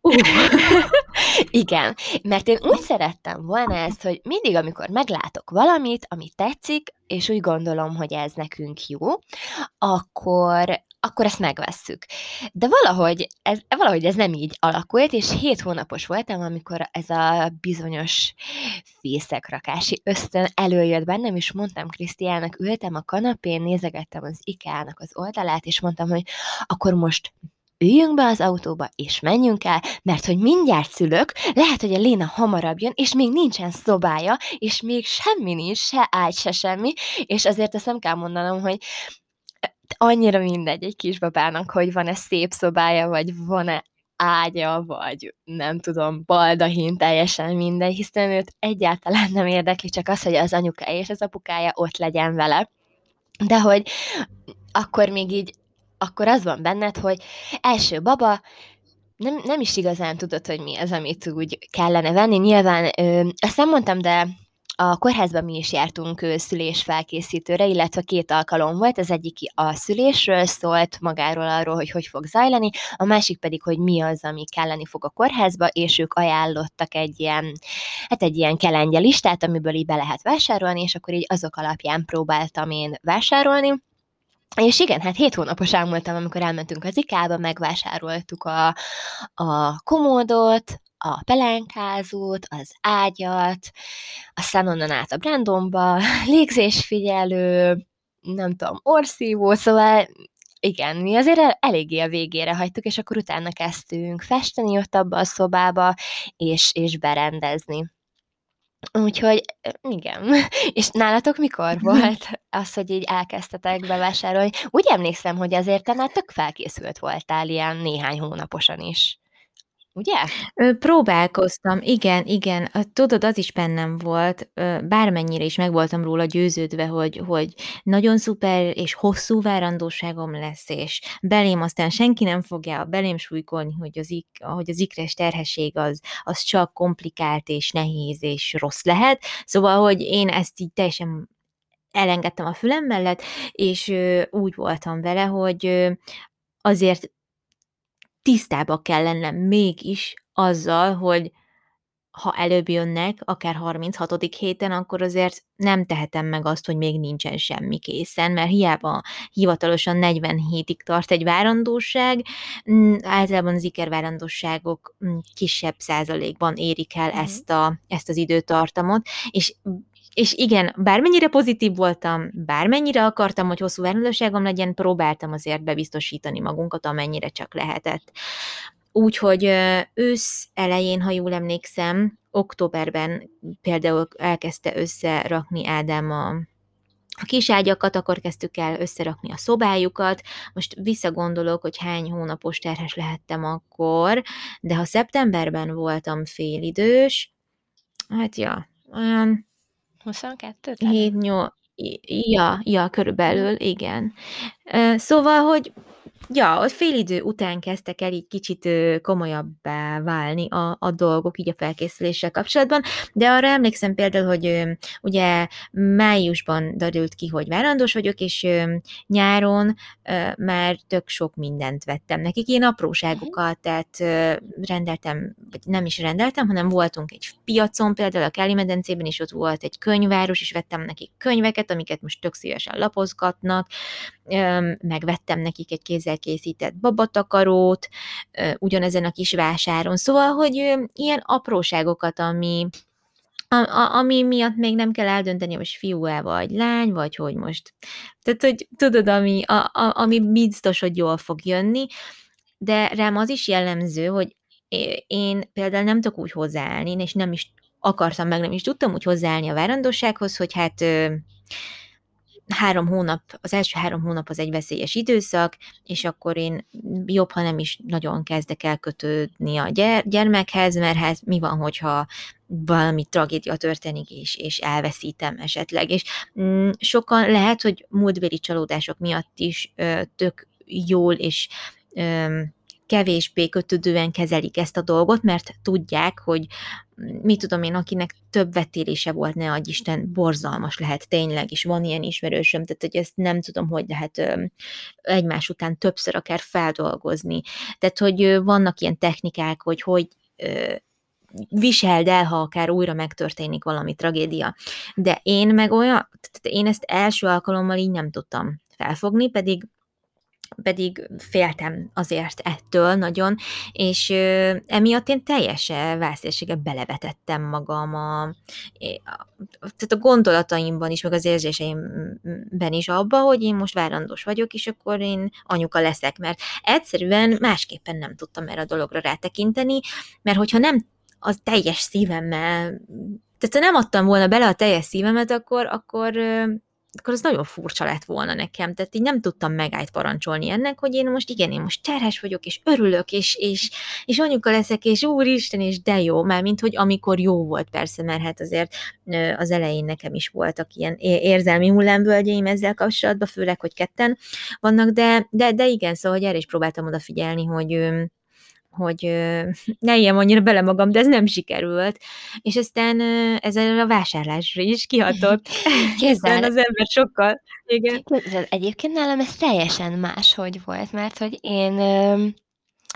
Uh. Igen, mert én úgy szerettem volna ezt, hogy mindig, amikor meglátok valamit, ami tetszik, és úgy gondolom, hogy ez nekünk jó, akkor akkor ezt megvesszük. De valahogy ez, valahogy ez nem így alakult, és hét hónapos voltam, amikor ez a bizonyos fészekrakási ösztön előjött bennem, és mondtam Krisztiának, ültem a kanapén, nézegettem az IKEA-nak az oldalát, és mondtam, hogy akkor most üljünk be az autóba, és menjünk el, mert hogy mindjárt szülök, lehet, hogy a Léna hamarabb jön, és még nincsen szobája, és még semmi nincs, se ágy, se semmi, és azért ezt nem kell mondanom, hogy annyira mindegy egy kisbabának, hogy van-e szép szobája, vagy van-e ágya, vagy nem tudom, baldahin, teljesen mindegy, hiszen őt egyáltalán nem érdekli, csak az, hogy az anyukája és az apukája ott legyen vele. De hogy akkor még így, akkor az van benned, hogy első baba, nem, nem is igazán tudod, hogy mi az, amit úgy kellene venni. Nyilván, ö, ezt nem mondtam, de a kórházban mi is jártunk szülésfelkészítőre, illetve két alkalom volt, az egyik a szülésről szólt magáról arról, hogy hogy fog zajlani, a másik pedig, hogy mi az, ami kelleni fog a kórházba, és ők ajánlottak egy ilyen, hát egy ilyen kelengye listát, amiből így be lehet vásárolni, és akkor így azok alapján próbáltam én vásárolni, és igen, hát hét hónapos voltam, amikor elmentünk az ikába, megvásároltuk a, a komódot, a pelenkázót, az ágyat, aztán onnan át a Brandonba, légzésfigyelő, nem tudom, orszívó, szóval igen, mi azért eléggé a végére hagytuk, és akkor utána kezdtünk festeni ott abba a szobába, és, és berendezni. Úgyhogy igen. És nálatok mikor volt az, hogy így elkezdtetek bevásárolni? Úgy emlékszem, hogy azért te már tök felkészült voltál ilyen néhány hónaposan is. Ugye? Próbálkoztam, igen, igen. Tudod, az is bennem volt, bármennyire is meg voltam róla győződve, hogy hogy nagyon szuper és hosszú várandóságom lesz, és belém aztán senki nem fogja belém súlykolni, hogy az ik hogy az ikres terhesség az az csak komplikált és nehéz és rossz lehet. Szóval, hogy én ezt így teljesen elengedtem a fülem mellett, és úgy voltam vele, hogy azért tisztába kell lennem mégis azzal, hogy ha előbb jönnek, akár 36. héten, akkor azért nem tehetem meg azt, hogy még nincsen semmi készen, mert hiába hivatalosan 40 hétig tart egy várandóság, mm, általában az ikervárandóságok mm, kisebb százalékban érik el mm. ezt, a, ezt az időtartamot, és és igen, bármennyire pozitív voltam, bármennyire akartam, hogy hosszú várandóságom legyen, próbáltam azért bebiztosítani magunkat, amennyire csak lehetett. Úgyhogy ősz elején, ha jól emlékszem, októberben például elkezdte összerakni Ádám a, a kis ágyakat, akkor kezdtük el összerakni a szobájukat. Most visszagondolok, hogy hány hónapos terhes lehettem akkor, de ha szeptemberben voltam félidős, hát ja, olyan 22 7, 8, ja, ja, körülbelül, igen. Szóval, hogy Ja, fél félidő után kezdtek el így kicsit komolyabbá válni a, a dolgok így a felkészüléssel kapcsolatban, de arra emlékszem például, hogy ugye májusban derült ki, hogy várandós vagyok, és nyáron már tök sok mindent vettem nekik, ilyen apróságokat, tehát rendeltem, vagy nem is rendeltem, hanem voltunk egy piacon, például a Káli medencében is ott volt egy könyváros, és vettem nekik könyveket, amiket most tök szívesen lapozgatnak, megvettem nekik egy kézzel készített babatakarót, ugyanezen a kis vásáron. Szóval, hogy ilyen apróságokat, ami, ami miatt még nem kell eldönteni, hogy fiú-e vagy lány, vagy hogy most. Tehát, hogy tudod, ami, a, a, ami biztos, hogy jól fog jönni, de rám az is jellemző, hogy én például nem tudok úgy hozzáállni, és nem is akartam, meg nem is tudtam úgy hozzáállni a várandósághoz, hogy hát három hónap, az első három hónap az egy veszélyes időszak, és akkor én jobb, ha nem is nagyon kezdek el kötődni a gyere, gyermekhez, mert hát mi van, hogyha valami tragédia történik, és, és elveszítem esetleg. És mm, sokan lehet, hogy múltbéli csalódások miatt is ö, tök jól és ö, kevésbé kötődően kezelik ezt a dolgot, mert tudják, hogy mit tudom én, akinek több vetélése volt, ne adj Isten, borzalmas lehet tényleg, és van ilyen ismerősöm, tehát hogy ezt nem tudom, hogy lehet egymás után többször akár feldolgozni. Tehát, hogy vannak ilyen technikák, hogy hogy ö, viseld el, ha akár újra megtörténik valami tragédia. De én meg olyan, tehát én ezt első alkalommal így nem tudtam felfogni, pedig pedig féltem azért ettől nagyon, és emiatt én teljes vászélséggel belevetettem magam a, a, tehát a gondolataimban is, meg az érzéseimben is abba, hogy én most várandós vagyok, és akkor én anyuka leszek, mert egyszerűen másképpen nem tudtam erre a dologra rátekinteni, mert hogyha nem az teljes szívemmel tehát ha nem adtam volna bele a teljes szívemet, akkor, akkor akkor az nagyon furcsa lett volna nekem, tehát így nem tudtam megállt parancsolni ennek, hogy én most igen, én most terhes vagyok, és örülök, és, és, és anyuka leszek, és úristen, és de jó, már mint hogy amikor jó volt persze, mert hát azért az elején nekem is voltak ilyen érzelmi hullámvölgyeim ezzel kapcsolatban, főleg, hogy ketten vannak, de, de, de igen, szóval hogy erre is próbáltam odafigyelni, hogy hogy ne ilyen annyira bele magam, de ez nem sikerült. És aztán ezzel a vásárlásra is kihatott. Hiszen az ember sokkal... Igen. Egyébként nálam ez teljesen más, hogy volt, mert hogy én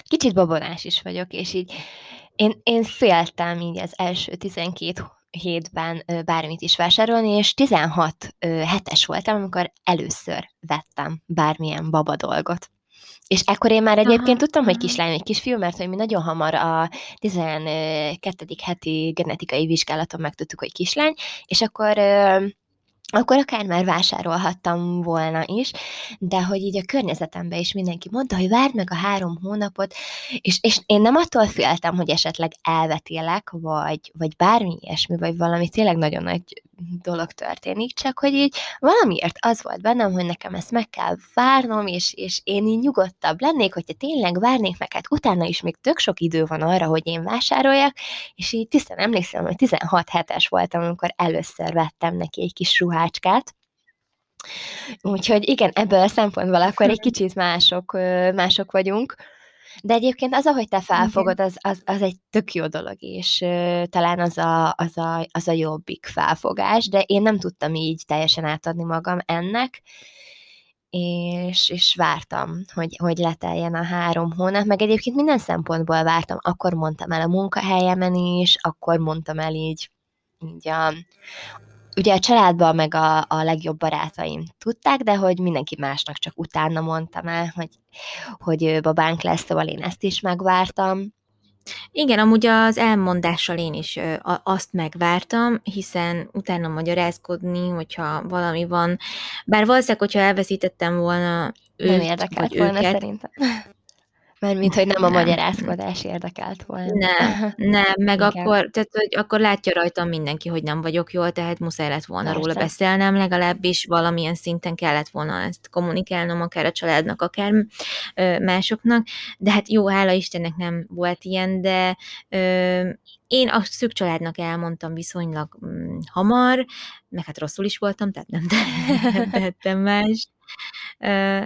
kicsit babonás is vagyok, és így én, én féltem így az első 12 hétben bármit is vásárolni, és 16 hetes voltam, amikor először vettem bármilyen baba dolgot. És ekkor én már egyébként aha, tudtam, aha. hogy kislány vagy kisfiú, mert hogy mi nagyon hamar a 12. heti genetikai vizsgálaton megtudtuk, hogy kislány, és akkor akkor akár már vásárolhattam volna is, de hogy így a környezetemben is mindenki mondta, hogy várd meg a három hónapot, és, és én nem attól féltem, hogy esetleg elvetélek, vagy, vagy bármi ilyesmi, vagy valami tényleg nagyon nagy dolog történik, csak hogy így valamiért az volt bennem, hogy nekem ezt meg kell várnom, és, és én így nyugodtabb lennék, hogyha tényleg várnék meg, hát utána is még tök sok idő van arra, hogy én vásároljak, és így tisztán emlékszem, hogy 16 hetes voltam, amikor először vettem neki egy kis ruhácskát, Úgyhogy igen, ebből a szempontból akkor egy kicsit mások, mások vagyunk. De egyébként az, ahogy te felfogod, az, az, az egy tök jó dolog, és uh, talán az a, az, a, az a jobbik felfogás, de én nem tudtam így teljesen átadni magam ennek, és, és vártam, hogy, hogy leteljen a három hónap, meg egyébként minden szempontból vártam, akkor mondtam el a munkahelyemen is, akkor mondtam el így, így a, ugye a családban meg a, a legjobb barátaim tudták, de hogy mindenki másnak csak utána mondtam el, hogy, hogy babánk lesz, szóval én ezt is megvártam. Igen, amúgy az elmondással én is azt megvártam, hiszen utána magyarázkodni, hogyha valami van, bár valószínűleg, hogyha elveszítettem volna őt, Nem érdekelt volna őket, szerintem. Mert mint hogy nem a magyarázkodás érdekelt volna. Nem, nem, meg Igen. akkor, tehát, hogy akkor látja rajtam mindenki, hogy nem vagyok jól, tehát muszáj lett volna Persze. róla beszélnem, legalábbis valamilyen szinten kellett volna ezt kommunikálnom, akár a családnak, akár másoknak, de hát jó, hála Istennek nem volt ilyen, de ö, én a szűk családnak elmondtam viszonylag mm, hamar, meg hát rosszul is voltam, tehát nem tehettem mást.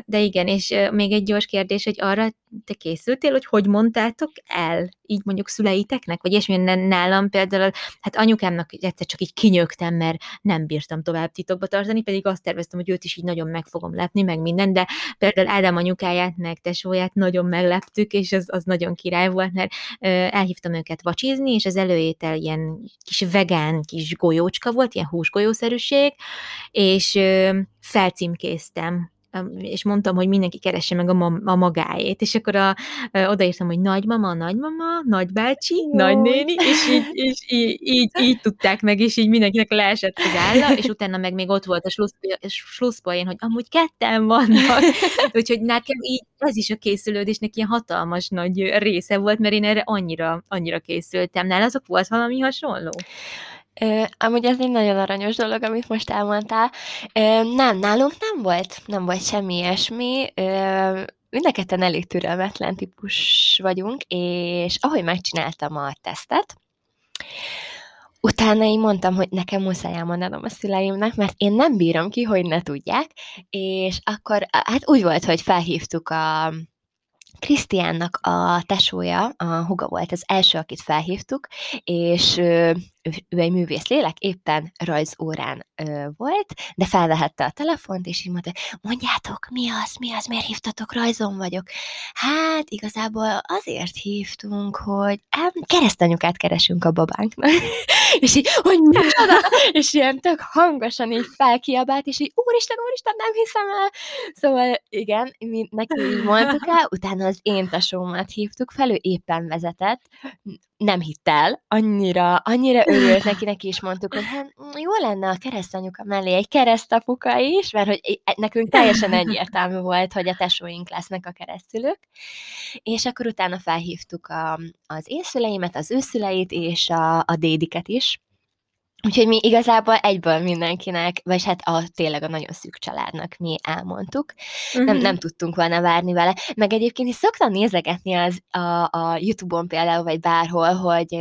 De igen, és még egy gyors kérdés, hogy arra te készültél, hogy hogy mondtátok el, így mondjuk szüleiteknek, vagy ilyesmilyen nálam például, hát anyukámnak egyszer csak így kinyögtem, mert nem bírtam tovább titokba tartani, pedig azt terveztem, hogy őt is így nagyon meg fogom lepni, meg minden, de például Ádám anyukáját, meg tesóját nagyon megleptük, és az, az nagyon király volt, mert elhívtam őket vacsizni, és az előétel ilyen kis vegán kis golyócska volt, ilyen húsgolyószerűség, és felcímkéztem és mondtam, hogy mindenki keresse meg a, ma, a magáét, és akkor a, odaírtam, hogy nagymama, nagymama, nagybácsi, Jó. nagynéni, és, így, és így, így, így, tudták meg, és így mindenkinek leesett az álla, és utána meg még ott volt a slusszpoén, hogy amúgy ketten vannak, úgyhogy nekem így ez is a készülődésnek ilyen hatalmas nagy része volt, mert én erre annyira, annyira készültem. Nálatok volt valami hasonló? Ö, amúgy ez egy nagyon aranyos dolog, amit most elmondtál. Ö, nem, nálunk nem volt, nem volt semmi ilyesmi. Ö, mind elég türelmetlen típus vagyunk, és ahogy megcsináltam a tesztet, utána én mondtam, hogy nekem muszáj elmondanom a szüleimnek, mert én nem bírom ki, hogy ne tudják, és akkor hát úgy volt, hogy felhívtuk a Krisztiánnak a tesója, a huga volt az első, akit felhívtuk, és ő, egy művész lélek, éppen rajzórán ö, volt, de felvehette a telefont, és így mondta, mondjátok, mi az, mi az, miért hívtatok, rajzon vagyok. Hát igazából azért hívtunk, hogy hát, keresztanyukát keresünk a babánknak. és így, hogy micsoda? és ilyen tök hangosan így felkiabált, és így, úristen, úristen, nem hiszem el. Szóval igen, mi neki így mondtuk el, utána az én tesómat hívtuk fel, ő éppen vezetett, nem hitt el, annyira, annyira örült neki, neki is mondtuk, hogy hát mm, jó lenne a keresztanyuka mellé egy keresztapuka is, mert hogy e, nekünk teljesen egyértelmű volt, hogy a tesóink lesznek a keresztülők, és akkor utána felhívtuk a, az én szüleimet, az ő szüleit, és a, a dédiket is, Úgyhogy mi igazából egyből mindenkinek, vagy hát a, tényleg a nagyon szűk családnak mi elmondtuk. Uh-huh. Nem, mhm. nem tudtunk volna várni vele. Meg egyébként is szoktam nézegetni az, a, a YouTube-on például, vagy bárhol, hogy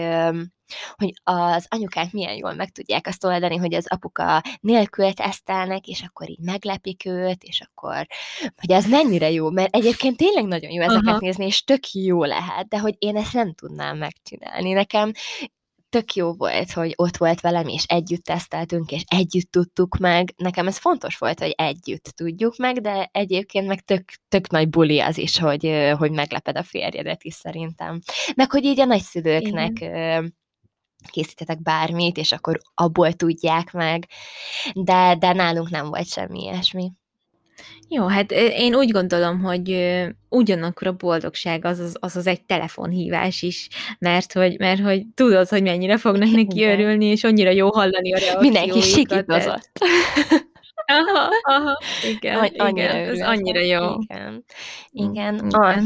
hogy az anyukák milyen jól meg tudják azt oldani, hogy az apuka nélkül tesztelnek, és akkor így meglepik őt, és akkor, hogy az mennyire jó, mert egyébként tényleg nagyon jó ezeket Aha. nézni, és tök jó lehet, de hogy én ezt nem tudnám megcsinálni. Nekem tök jó volt, hogy ott volt velem, és együtt teszteltünk, és együtt tudtuk meg. Nekem ez fontos volt, hogy együtt tudjuk meg, de egyébként meg tök, tök nagy buli az is, hogy, hogy megleped a férjedet is szerintem. Meg hogy így a nagyszülőknek Igen készítetek bármit, és akkor abból tudják meg, de, de nálunk nem volt semmi ilyesmi. Jó, hát én úgy gondolom, hogy ugyanakkor a boldogság az az, az az egy telefonhívás is, mert hogy, mert hogy tudod, hogy mennyire fognak neki örülni, és annyira jó hallani a reakcióikat. Mindenki sikítozott. Aha, aha, igen, An- annyira igen, ez annyira jó. Igen, igen. Igen. Ah,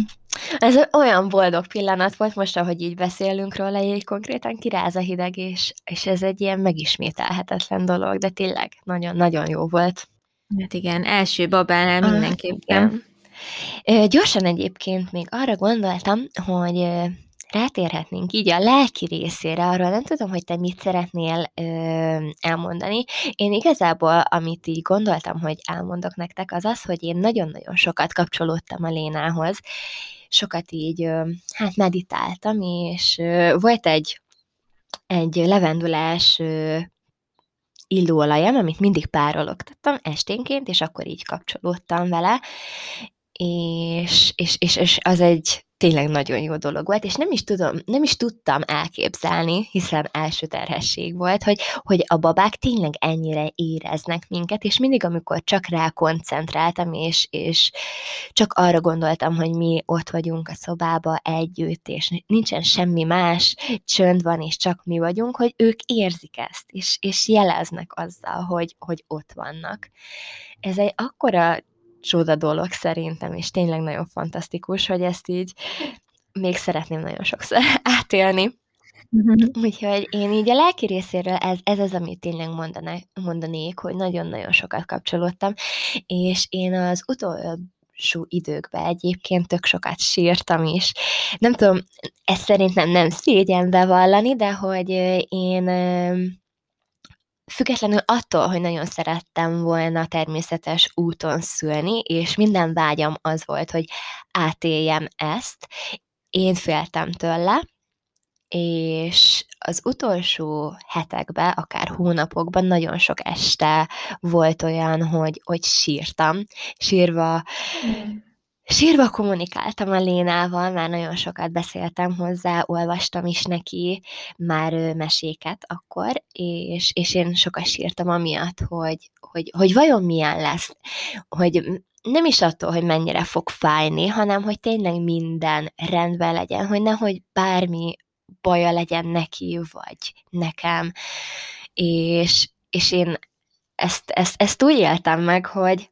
ez olyan boldog pillanat volt most, ahogy így beszélünk róla, így konkrétan kiráz a hideg, és, és ez egy ilyen megismételhetetlen dolog, de tényleg nagyon-nagyon jó volt. Hát igen, első babánál Ah, mindenképpen. igen. Gyorsan egyébként még arra gondoltam, hogy rátérhetnénk így a lelki részére, arról nem tudom, hogy te mit szeretnél ö, elmondani. Én igazából, amit így gondoltam, hogy elmondok nektek, az az, hogy én nagyon-nagyon sokat kapcsolódtam a Lénához, sokat így, ö, hát meditáltam, és ö, volt egy, egy levendulás ö, illóolajam, amit mindig párologtattam esténként, és akkor így kapcsolódtam vele, és, és, és, és az egy tényleg nagyon jó dolog volt, és nem is tudom, nem is tudtam elképzelni, hiszen első terhesség volt, hogy, hogy a babák tényleg ennyire éreznek minket, és mindig, amikor csak rá koncentráltam, és, és csak arra gondoltam, hogy mi ott vagyunk a szobába együtt, és nincsen semmi más, csönd van, és csak mi vagyunk, hogy ők érzik ezt, és, és jeleznek azzal, hogy, hogy ott vannak. Ez egy akkora csoda dolog szerintem, és tényleg nagyon fantasztikus, hogy ezt így még szeretném nagyon sokszor átélni. Úgyhogy én így a lelki részéről ez, ez az, amit tényleg mondaná, mondanék, hogy nagyon-nagyon sokat kapcsolódtam, és én az utolsó időkben egyébként tök sokat sírtam is. Nem tudom, ezt szerintem nem szégyen bevallani, de hogy én függetlenül attól, hogy nagyon szerettem volna természetes úton szülni, és minden vágyam az volt, hogy átéljem ezt, én féltem tőle, és az utolsó hetekben, akár hónapokban nagyon sok este volt olyan, hogy, hogy sírtam. Sírva, sírva kommunikáltam a Lénával, már nagyon sokat beszéltem hozzá, olvastam is neki már meséket akkor, és, és én sokat sírtam amiatt, hogy, hogy, hogy vajon milyen lesz, hogy nem is attól, hogy mennyire fog fájni, hanem hogy tényleg minden rendben legyen, hogy nehogy bármi baja legyen neki, vagy nekem. És, és én ezt, ezt, ezt úgy éltem meg, hogy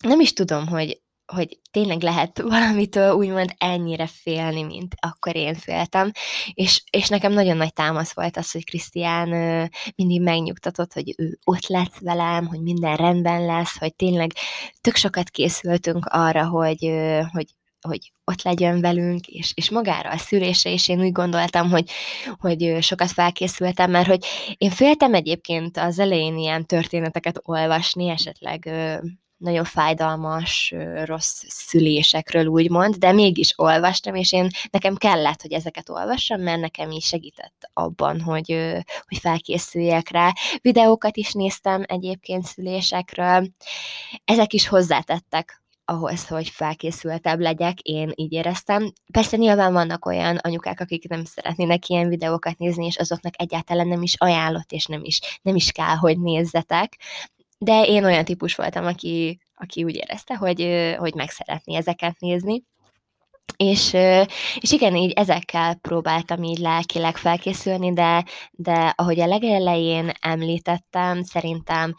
nem is tudom, hogy, hogy tényleg lehet valamitől úgymond ennyire félni, mint akkor én féltem, és, és nekem nagyon nagy támasz volt az, hogy Krisztián mindig megnyugtatott, hogy ő ott lesz velem, hogy minden rendben lesz, hogy tényleg tök sokat készültünk arra, hogy, hogy hogy ott legyen velünk, és, és magára a szülésre is. Én úgy gondoltam, hogy, hogy sokat felkészültem, mert hogy én féltem egyébként az elején ilyen történeteket olvasni, esetleg nagyon fájdalmas, rossz szülésekről úgymond, de mégis olvastam, és én nekem kellett, hogy ezeket olvassam, mert nekem is segített abban, hogy, hogy felkészüljek rá. Videókat is néztem egyébként szülésekről, ezek is hozzátettek ahhoz, hogy felkészültebb legyek, én így éreztem. Persze nyilván vannak olyan anyukák, akik nem szeretnének ilyen videókat nézni, és azoknak egyáltalán nem is ajánlott, és nem is, nem is kell, hogy nézzetek. De én olyan típus voltam, aki, aki úgy érezte, hogy, hogy meg szeretné ezeket nézni. És, és igen, így ezekkel próbáltam így lelkileg felkészülni, de, de ahogy a legelején említettem, szerintem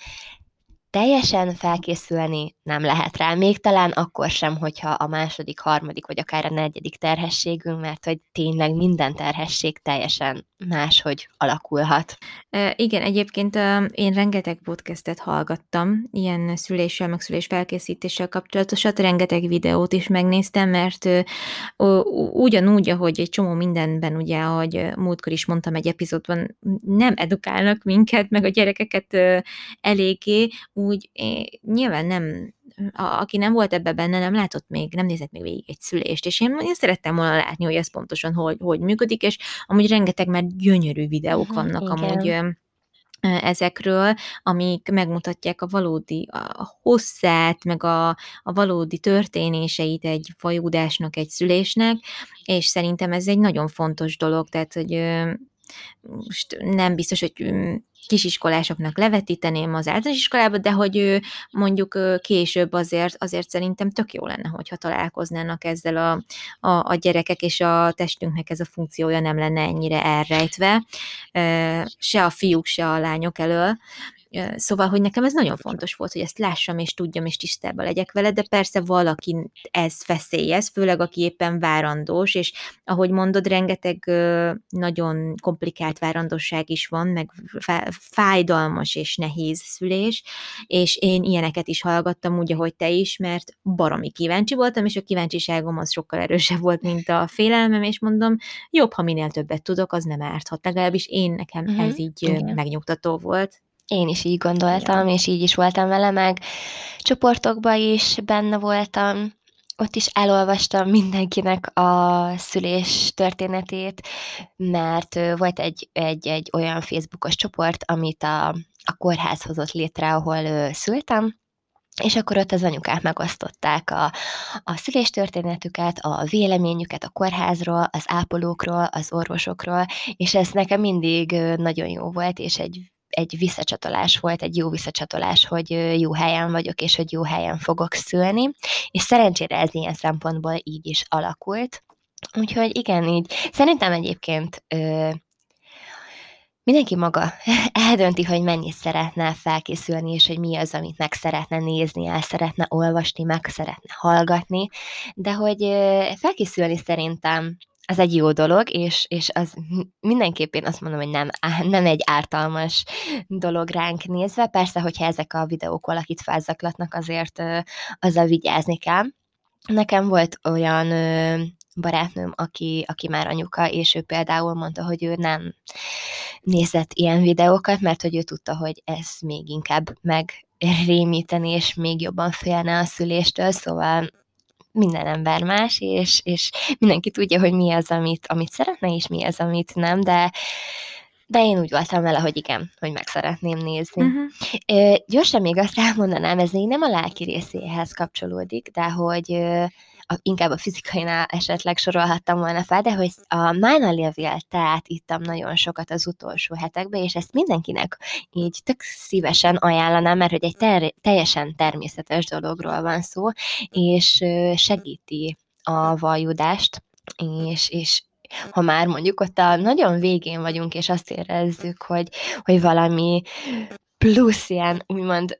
teljesen felkészülni nem lehet rá, még talán akkor sem, hogyha a második, harmadik, vagy akár a negyedik terhességünk, mert hogy tényleg minden terhesség teljesen máshogy alakulhat. Ö, Igen, egyébként én rengeteg podcastet hallgattam, ilyen szüléssel, meg szülés felkészítéssel kapcsolatosat, rengeteg videót is megnéztem, mert ugyanúgy, ahogy egy csomó mindenben, ugye, ahogy múltkor is mondtam egy epizódban, nem edukálnak minket, meg a gyerekeket eléggé, úgy é, nyilván nem a, aki nem volt ebbe benne, nem látott még, nem nézett még végig egy szülést, és én, én szerettem volna látni, hogy ez pontosan hogy, hogy működik, és amúgy rengeteg már gyönyörű videók Mhm, vannak igen. amúgy ezekről, amik megmutatják a valódi a hosszát, meg a, a valódi történéseit egy fajúdásnak, egy szülésnek, és szerintem ez egy nagyon fontos dolog, tehát, hogy most nem biztos, hogy ö, kisiskolásoknak levetíteném az általános iskolába, de hogy ő mondjuk később azért, azért szerintem tök jó lenne, hogyha találkoznának ezzel a, a, a gyerekek, és a testünknek ez a funkciója nem lenne ennyire elrejtve, se a fiúk, se a lányok elől. Szóval, hogy nekem ez nagyon fontos volt, hogy ezt lássam és tudjam és tisztában legyek vele, de persze valaki ez veszélyez, főleg aki éppen várandós, és ahogy mondod, rengeteg nagyon komplikált várandosság is van, meg fájdalmas és nehéz szülés, és én ilyeneket is hallgattam úgy, ahogy te is, mert baromi kíváncsi voltam, és a kíváncsiságom az sokkal erősebb volt, mint a félelmem, és mondom, jobb, ha minél többet tudok, az nem árthat. Legalábbis én nekem uh-huh. ez így Igen. megnyugtató volt. Én is így gondoltam, és így is voltam vele, meg csoportokban is benne voltam, ott is elolvastam mindenkinek a szülés történetét, mert volt egy, egy, egy olyan Facebookos csoport, amit a, a kórház hozott létre, ahol szültem, és akkor ott az anyukák megosztották a, a szüléstörténetüket, a véleményüket a kórházról, az ápolókról, az orvosokról, és ez nekem mindig nagyon jó volt, és egy egy visszacsatolás volt, egy jó visszacsatolás, hogy jó helyen vagyok, és hogy jó helyen fogok szülni, és szerencsére ez ilyen szempontból így is alakult. Úgyhogy igen, így szerintem egyébként ö, mindenki maga eldönti, hogy mennyit szeretne felkészülni, és hogy mi az, amit meg szeretne nézni, el szeretne olvasni, meg szeretne hallgatni, de hogy felkészülni szerintem az egy jó dolog, és, és az mindenképpen azt mondom, hogy nem, nem egy ártalmas dolog ránk nézve. Persze, hogyha ezek a videók valakit felzaklatnak, azért azzal vigyázni kell. Nekem volt olyan barátnőm, aki, aki már anyuka, és ő például mondta, hogy ő nem nézett ilyen videókat, mert hogy ő tudta, hogy ez még inkább megrémíteni, és még jobban félne a szüléstől, szóval minden ember más, és, és mindenki tudja, hogy mi az, amit, amit szeretne, és mi az, amit nem, de de én úgy voltam vele, hogy igen, hogy meg szeretném nézni. Uh-huh. gyorsan még azt elmondanám, ez még nem a lelki részéhez kapcsolódik, de hogy a, inkább a fizikainál esetleg sorolhattam volna fel, de hogy a mána levél teát ittam nagyon sokat az utolsó hetekben, és ezt mindenkinek így tök szívesen ajánlanám, mert hogy egy ter- teljesen természetes dologról van szó, és segíti a vajudást, és, és ha már mondjuk ott a nagyon végén vagyunk, és azt érezzük, hogy, hogy valami plusz ilyen, úgymond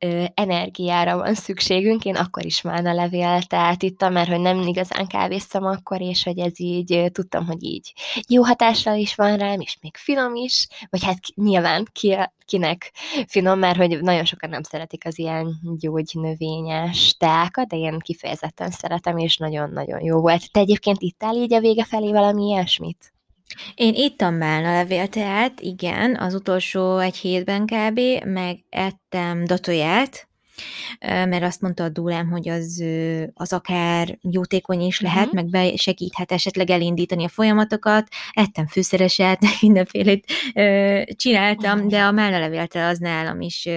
ö, energiára van szükségünk, én akkor is már a levél tehát ittam, mert hogy nem igazán kávéztam akkor, és hogy ez így ö, tudtam, hogy így jó hatással is van rám, és még finom is, vagy hát nyilván ki, kinek finom, mert hogy nagyon sokan nem szeretik az ilyen gyógynövényes teákat, de én kifejezetten szeretem, és nagyon-nagyon jó volt. Te egyébként ittál így a vége felé valami ilyesmit? Én ittam málna levélteát, igen, az utolsó egy hétben kb., meg ettem datoját, mert azt mondta a dúlám, hogy az, az akár jótékony is lehet, uh-huh. meg be segíthet esetleg elindítani a folyamatokat. Ettem fűszereset, mindenfélét csináltam, de a mellelevélte az nálam is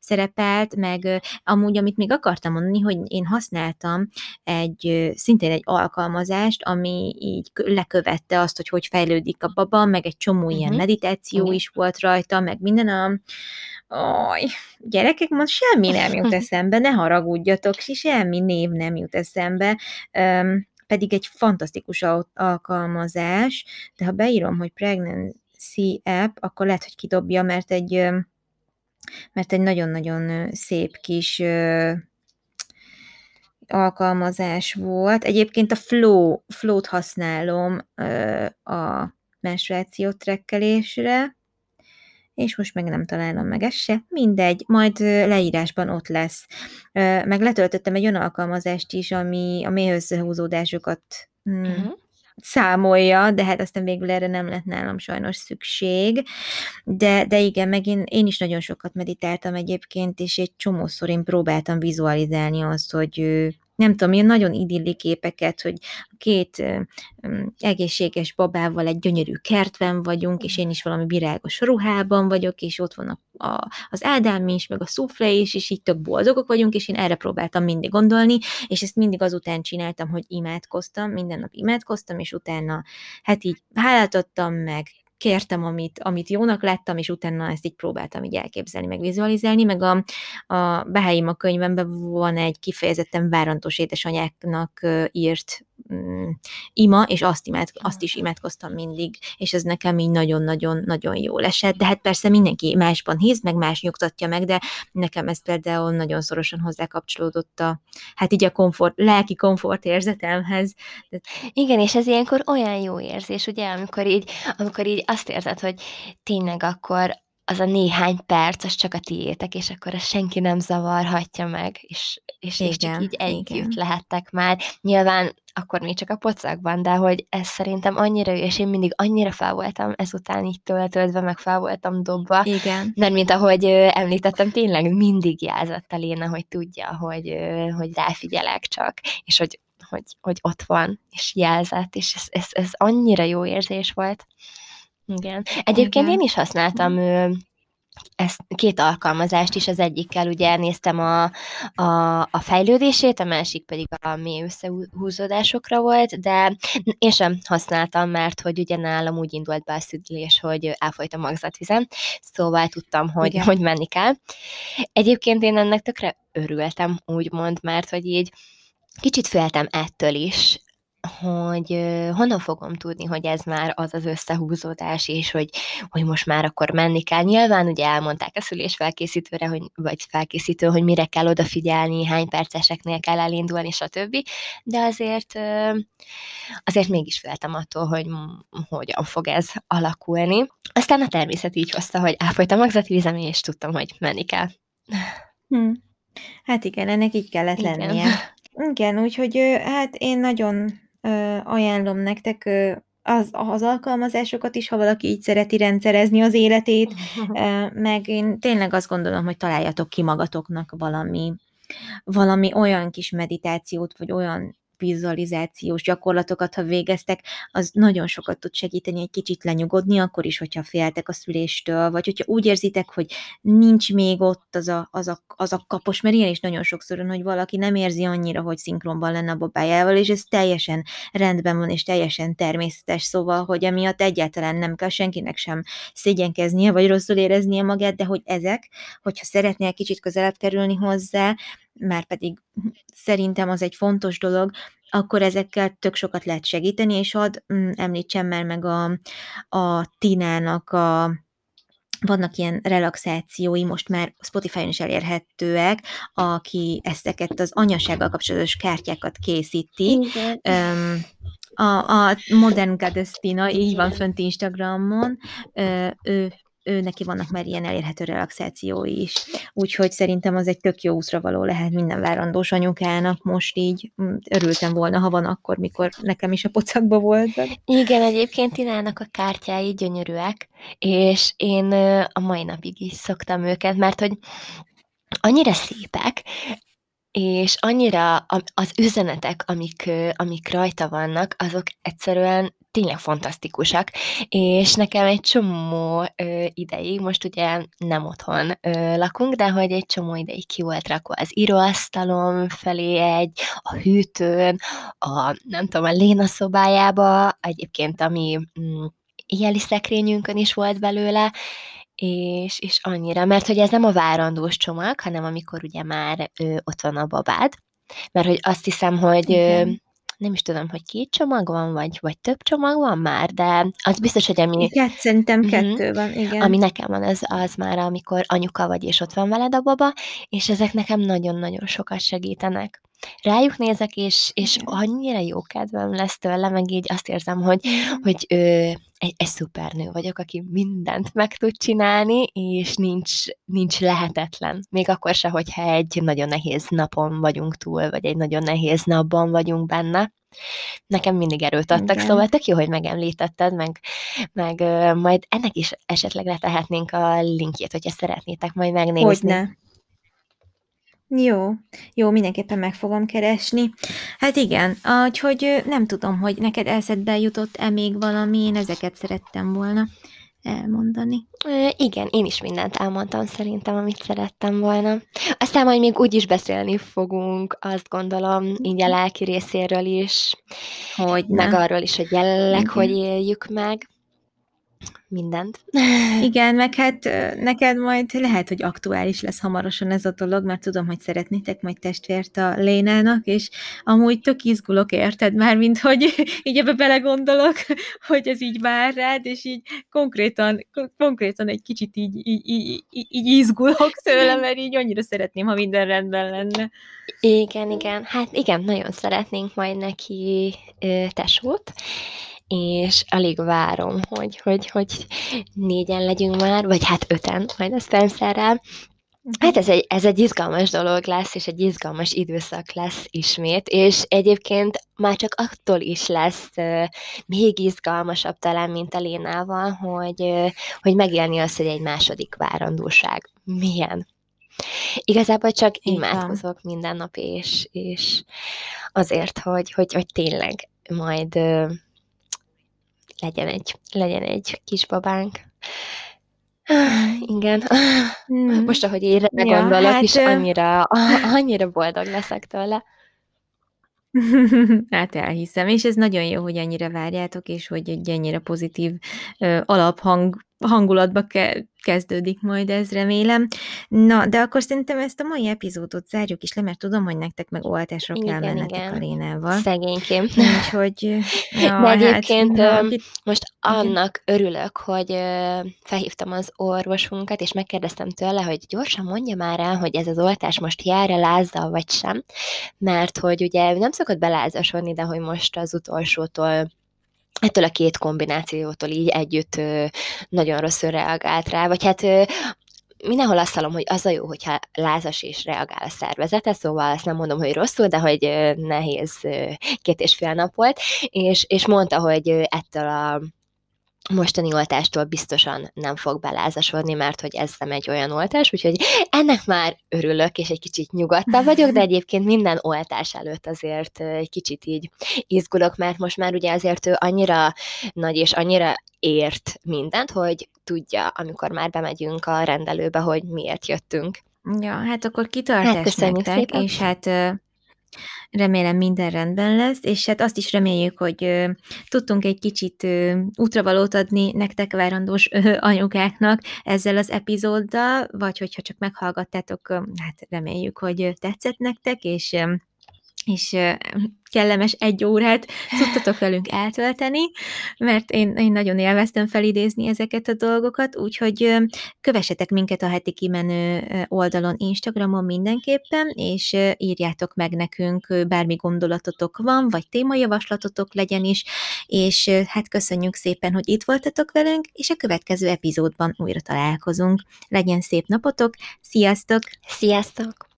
szerepelt, meg amúgy, amit még akartam mondani, hogy én használtam egy szintén egy alkalmazást, ami így lekövette azt, hogy hogy fejlődik a baba, meg egy csomó uh-huh. ilyen meditáció uh-huh. is volt rajta, meg minden a, Aj, gyerekek, most semmi nem jut eszembe, ne haragudjatok, semmi név nem jut eszembe, um, pedig egy fantasztikus alkalmazás, de ha beírom, hogy Pregnancy App, akkor lehet, hogy kidobja, mert egy, mert egy nagyon-nagyon szép kis alkalmazás volt. Egyébként a Flow, Flow-t használom a menstruáció trekkelésre, és most meg nem találom meg ezt se, mindegy, majd leírásban ott lesz. Meg letöltöttem egy olyan alkalmazást is, ami a mély összehúzódásokat hmm, uh-huh. számolja, de hát aztán végül erre nem lett nálam sajnos szükség. De, de igen, meg én, én is nagyon sokat meditáltam egyébként, és egy csomószor én próbáltam vizualizálni azt, hogy nem tudom, ilyen nagyon idilli képeket, hogy két egészséges babával egy gyönyörű kertben vagyunk, és én is valami virágos ruhában vagyok, és ott van a, a, az Ádám is, meg a szufle is, és így tök boldogok vagyunk, és én erre próbáltam mindig gondolni, és ezt mindig azután csináltam, hogy imádkoztam, minden nap imádkoztam, és utána hát így hálát adtam meg, kértem, amit, amit jónak láttam, és utána ezt így próbáltam így elképzelni, meg vizualizálni, meg a, a Beháim a könyvemben van egy kifejezetten várandós édesanyáknak írt mm, ima, és azt, imád, azt is imádkoztam mindig, és ez nekem így nagyon-nagyon-nagyon jó esett, de hát persze mindenki másban hisz, meg más nyugtatja meg, de nekem ez például nagyon szorosan hozzá kapcsolódott a, hát így a komfort, lelki komfort érzetemhez. De... Igen, és ez ilyenkor olyan jó érzés, ugye, amikor így, amikor így azt érzed, hogy tényleg akkor az a néhány perc, az csak a tiétek, és akkor ezt senki nem zavarhatja meg, és, és, igen, és csak így együtt igen. lehettek már. Nyilván akkor még csak a pocakban, de hogy ez szerintem annyira jó, és én mindig annyira fel voltam ezután így töltődve, meg fel voltam dobva. Igen. Mert mint ahogy említettem, tényleg mindig jelzett a Léna, hogy tudja, hogy, hogy ráfigyelek csak, és hogy, hogy, hogy ott van, és jelzett, és ez, ez, ez annyira jó érzés volt. Igen. Egyébként Igen. én is használtam mhm. ezt két alkalmazást is, az egyikkel ugye néztem a, a, a fejlődését, a másik pedig a mély összehúzódásokra volt, de én sem használtam, mert hogy ugye nálam úgy indult be a szüdülés, hogy elfolyt a magzatvizem, szóval tudtam, hogy, hogy menni kell. Egyébként én ennek tökre örültem, úgymond, mert hogy így kicsit féltem ettől is, hogy honnan fogom tudni, hogy ez már az az összehúzódás, és hogy, hogy most már akkor menni kell. Nyilván ugye elmondták a szülés felkészítőre, hogy, vagy felkészítő, hogy mire kell odafigyelni, hány perceseknél kell elindulni, stb. De azért, azért mégis féltem attól, hogy hogyan fog ez alakulni. Aztán a természet így hozta, hogy elfolyt a magzati és tudtam, hogy menni kell. Hm. Hát igen, ennek így kellett igen. lennie. Igen, úgyhogy hát én nagyon ajánlom nektek az, az alkalmazásokat is, ha valaki így szereti rendszerezni az életét, meg én tényleg azt gondolom, hogy találjatok ki magatoknak valami, valami olyan kis meditációt, vagy olyan vizualizációs gyakorlatokat, ha végeztek, az nagyon sokat tud segíteni egy kicsit lenyugodni, akkor is, hogyha féltek a szüléstől, vagy hogyha úgy érzitek, hogy nincs még ott az a, az a, az a kapos, mert ilyen is nagyon sokszor hogy valaki nem érzi annyira, hogy szinkronban lenne a babájával, és ez teljesen rendben van, és teljesen természetes, szóval, hogy emiatt egyáltalán nem kell senkinek sem szégyenkeznie, vagy rosszul éreznie magát, de hogy ezek, hogyha szeretnél kicsit közelebb kerülni hozzá, már pedig szerintem az egy fontos dolog, akkor ezekkel tök sokat lehet segíteni, és hadd mm, említsem már meg a, a Tinának a vannak ilyen relaxációi, most már Spotify-on is elérhetőek, aki ezeket az anyasággal kapcsolatos kártyákat készíti. Um, a, a Modern Goddess Tina, így van fönt Instagramon, ő ő neki vannak már ilyen elérhető relaxációi is. Úgyhogy szerintem az egy tök jó útra való lehet minden várandós anyukának most így. Mm, örültem volna, ha van akkor, mikor nekem is a pocakba volt. Igen, egyébként Tinának a kártyái gyönyörűek, és én a mai napig is szoktam őket, mert hogy annyira szépek, és annyira az üzenetek, amik, amik rajta vannak, azok egyszerűen tényleg fantasztikusak, és nekem egy csomó ö, ideig, most ugye nem otthon ö, lakunk, de hogy egy csomó ideig ki volt rakva az íróasztalom felé egy, a hűtőn, a nem tudom, a Léna szobájába, egyébként ami mm, éjjeli szekrényünkön is volt belőle, és, és annyira, mert hogy ez nem a várandós csomag, hanem amikor ugye már ö, ott van a babád, mert hogy azt hiszem, hogy ö, nem is tudom, hogy két csomag van, vagy, vagy több csomag van már, de az biztos, hogy ami... Igen, szerintem uh-huh, kettő van, igen. Ami nekem van, az, az már, amikor anyuka vagy, és ott van veled a baba, és ezek nekem nagyon-nagyon sokat segítenek. Rájuk nézek, és, és annyira jó kedvem lesz tőle, meg így azt érzem, hogy, hogy ö, egy, egy szupernő vagyok, aki mindent meg tud csinálni, és nincs, nincs lehetetlen. Még akkor se, hogyha egy nagyon nehéz napon vagyunk túl, vagy egy nagyon nehéz napban vagyunk benne. Nekem mindig erőt adtak, Igen. szóval tök jó, hogy megemlítetted, meg, meg ö, majd ennek is esetleg letehetnénk a linkjét, hogyha szeretnétek majd megnézni. Hogyne. Jó, jó, mindenképpen meg fogom keresni. Hát igen, úgyhogy nem tudom, hogy neked eszedbe jutott-e még valami, én ezeket szerettem volna elmondani. Igen, én is mindent elmondtam szerintem, amit szerettem volna. Aztán majd még úgy is beszélni fogunk, azt gondolom, így a lelki részéről is, hogy meg arról is, hogy jelenleg hogy éljük meg. Mindent. Igen, meg hát neked majd lehet, hogy aktuális lesz hamarosan ez a dolog, mert tudom, hogy szeretnétek majd testvért a Lénának, és amúgy tök izgulok, érted már, mint hogy így ebbe belegondolok, hogy ez így vár rád, és így konkrétan, konkrétan egy kicsit így, így, így, így izgulok tőle, mert így annyira szeretném, ha minden rendben lenne. Igen, igen. Hát igen, nagyon szeretnénk majd neki tesót, és alig várom, hogy, hogy, hogy négyen legyünk már, vagy hát öten, majd a Spencerrel. Hát ez egy, ez egy izgalmas dolog lesz, és egy izgalmas időszak lesz ismét, és egyébként már csak attól is lesz uh, még izgalmasabb talán, mint a Lénával, hogy, uh, hogy megélni azt, hogy egy második várandóság milyen. Igazából csak imádkozok minden nap, és, és azért, hogy, hogy, hogy tényleg majd uh, legyen egy, legyen egy kisbabánk. Igen. Mm. Most, ahogy én ja, gondolok, hát, is annyira, annyira boldog leszek tőle. Hát elhiszem, és ez nagyon jó, hogy ennyire várjátok, és hogy egy ennyire pozitív ö, alaphang hangulatba ke- kezdődik majd ez, remélem. Na, de akkor szerintem ezt a mai epizódot zárjuk is le, mert tudom, hogy nektek meg oltásra igen, kell mennetek igen. a Lénával. Szegénykém. Úgyhogy... Ja, de hát, egyébként hát, na, most annak igen. örülök, hogy felhívtam az orvosunkat, és megkérdeztem tőle, hogy gyorsan mondja már el, hogy ez az oltás most jár-e lázzal, vagy sem, mert hogy ugye nem szokott belázasodni, de hogy most az utolsótól ettől a két kombinációtól így együtt nagyon rosszul reagált rá, vagy hát mindenhol azt hallom, hogy az a jó, hogyha lázas és reagál a szervezete, szóval azt nem mondom, hogy rosszul, de hogy nehéz két és fél nap volt, és, és mondta, hogy ettől a mostani oltástól biztosan nem fog belázasodni, mert hogy ez nem egy olyan oltás, úgyhogy ennek már örülök, és egy kicsit nyugodtabb vagyok, de egyébként minden oltás előtt azért egy kicsit így izgulok, mert most már ugye azért ő annyira nagy és annyira ért mindent, hogy tudja, amikor már bemegyünk a rendelőbe, hogy miért jöttünk. Ja, hát akkor kitartás hát nektek, szépen. és hát Remélem minden rendben lesz, és hát azt is reméljük, hogy ö, tudtunk egy kicsit ö, útravalót adni nektek várandós ö, anyukáknak ezzel az epizóddal, vagy hogyha csak meghallgattátok, ö, hát reméljük, hogy tetszett nektek, és ö, és kellemes egy órát tudtatok velünk eltölteni, mert én, én nagyon élveztem felidézni ezeket a dolgokat, úgyhogy kövessetek minket a heti kimenő oldalon Instagramon mindenképpen, és írjátok meg nekünk, bármi gondolatotok van, vagy témajavaslatotok legyen is, és hát köszönjük szépen, hogy itt voltatok velünk, és a következő epizódban újra találkozunk. Legyen szép napotok, sziasztok! Sziasztok!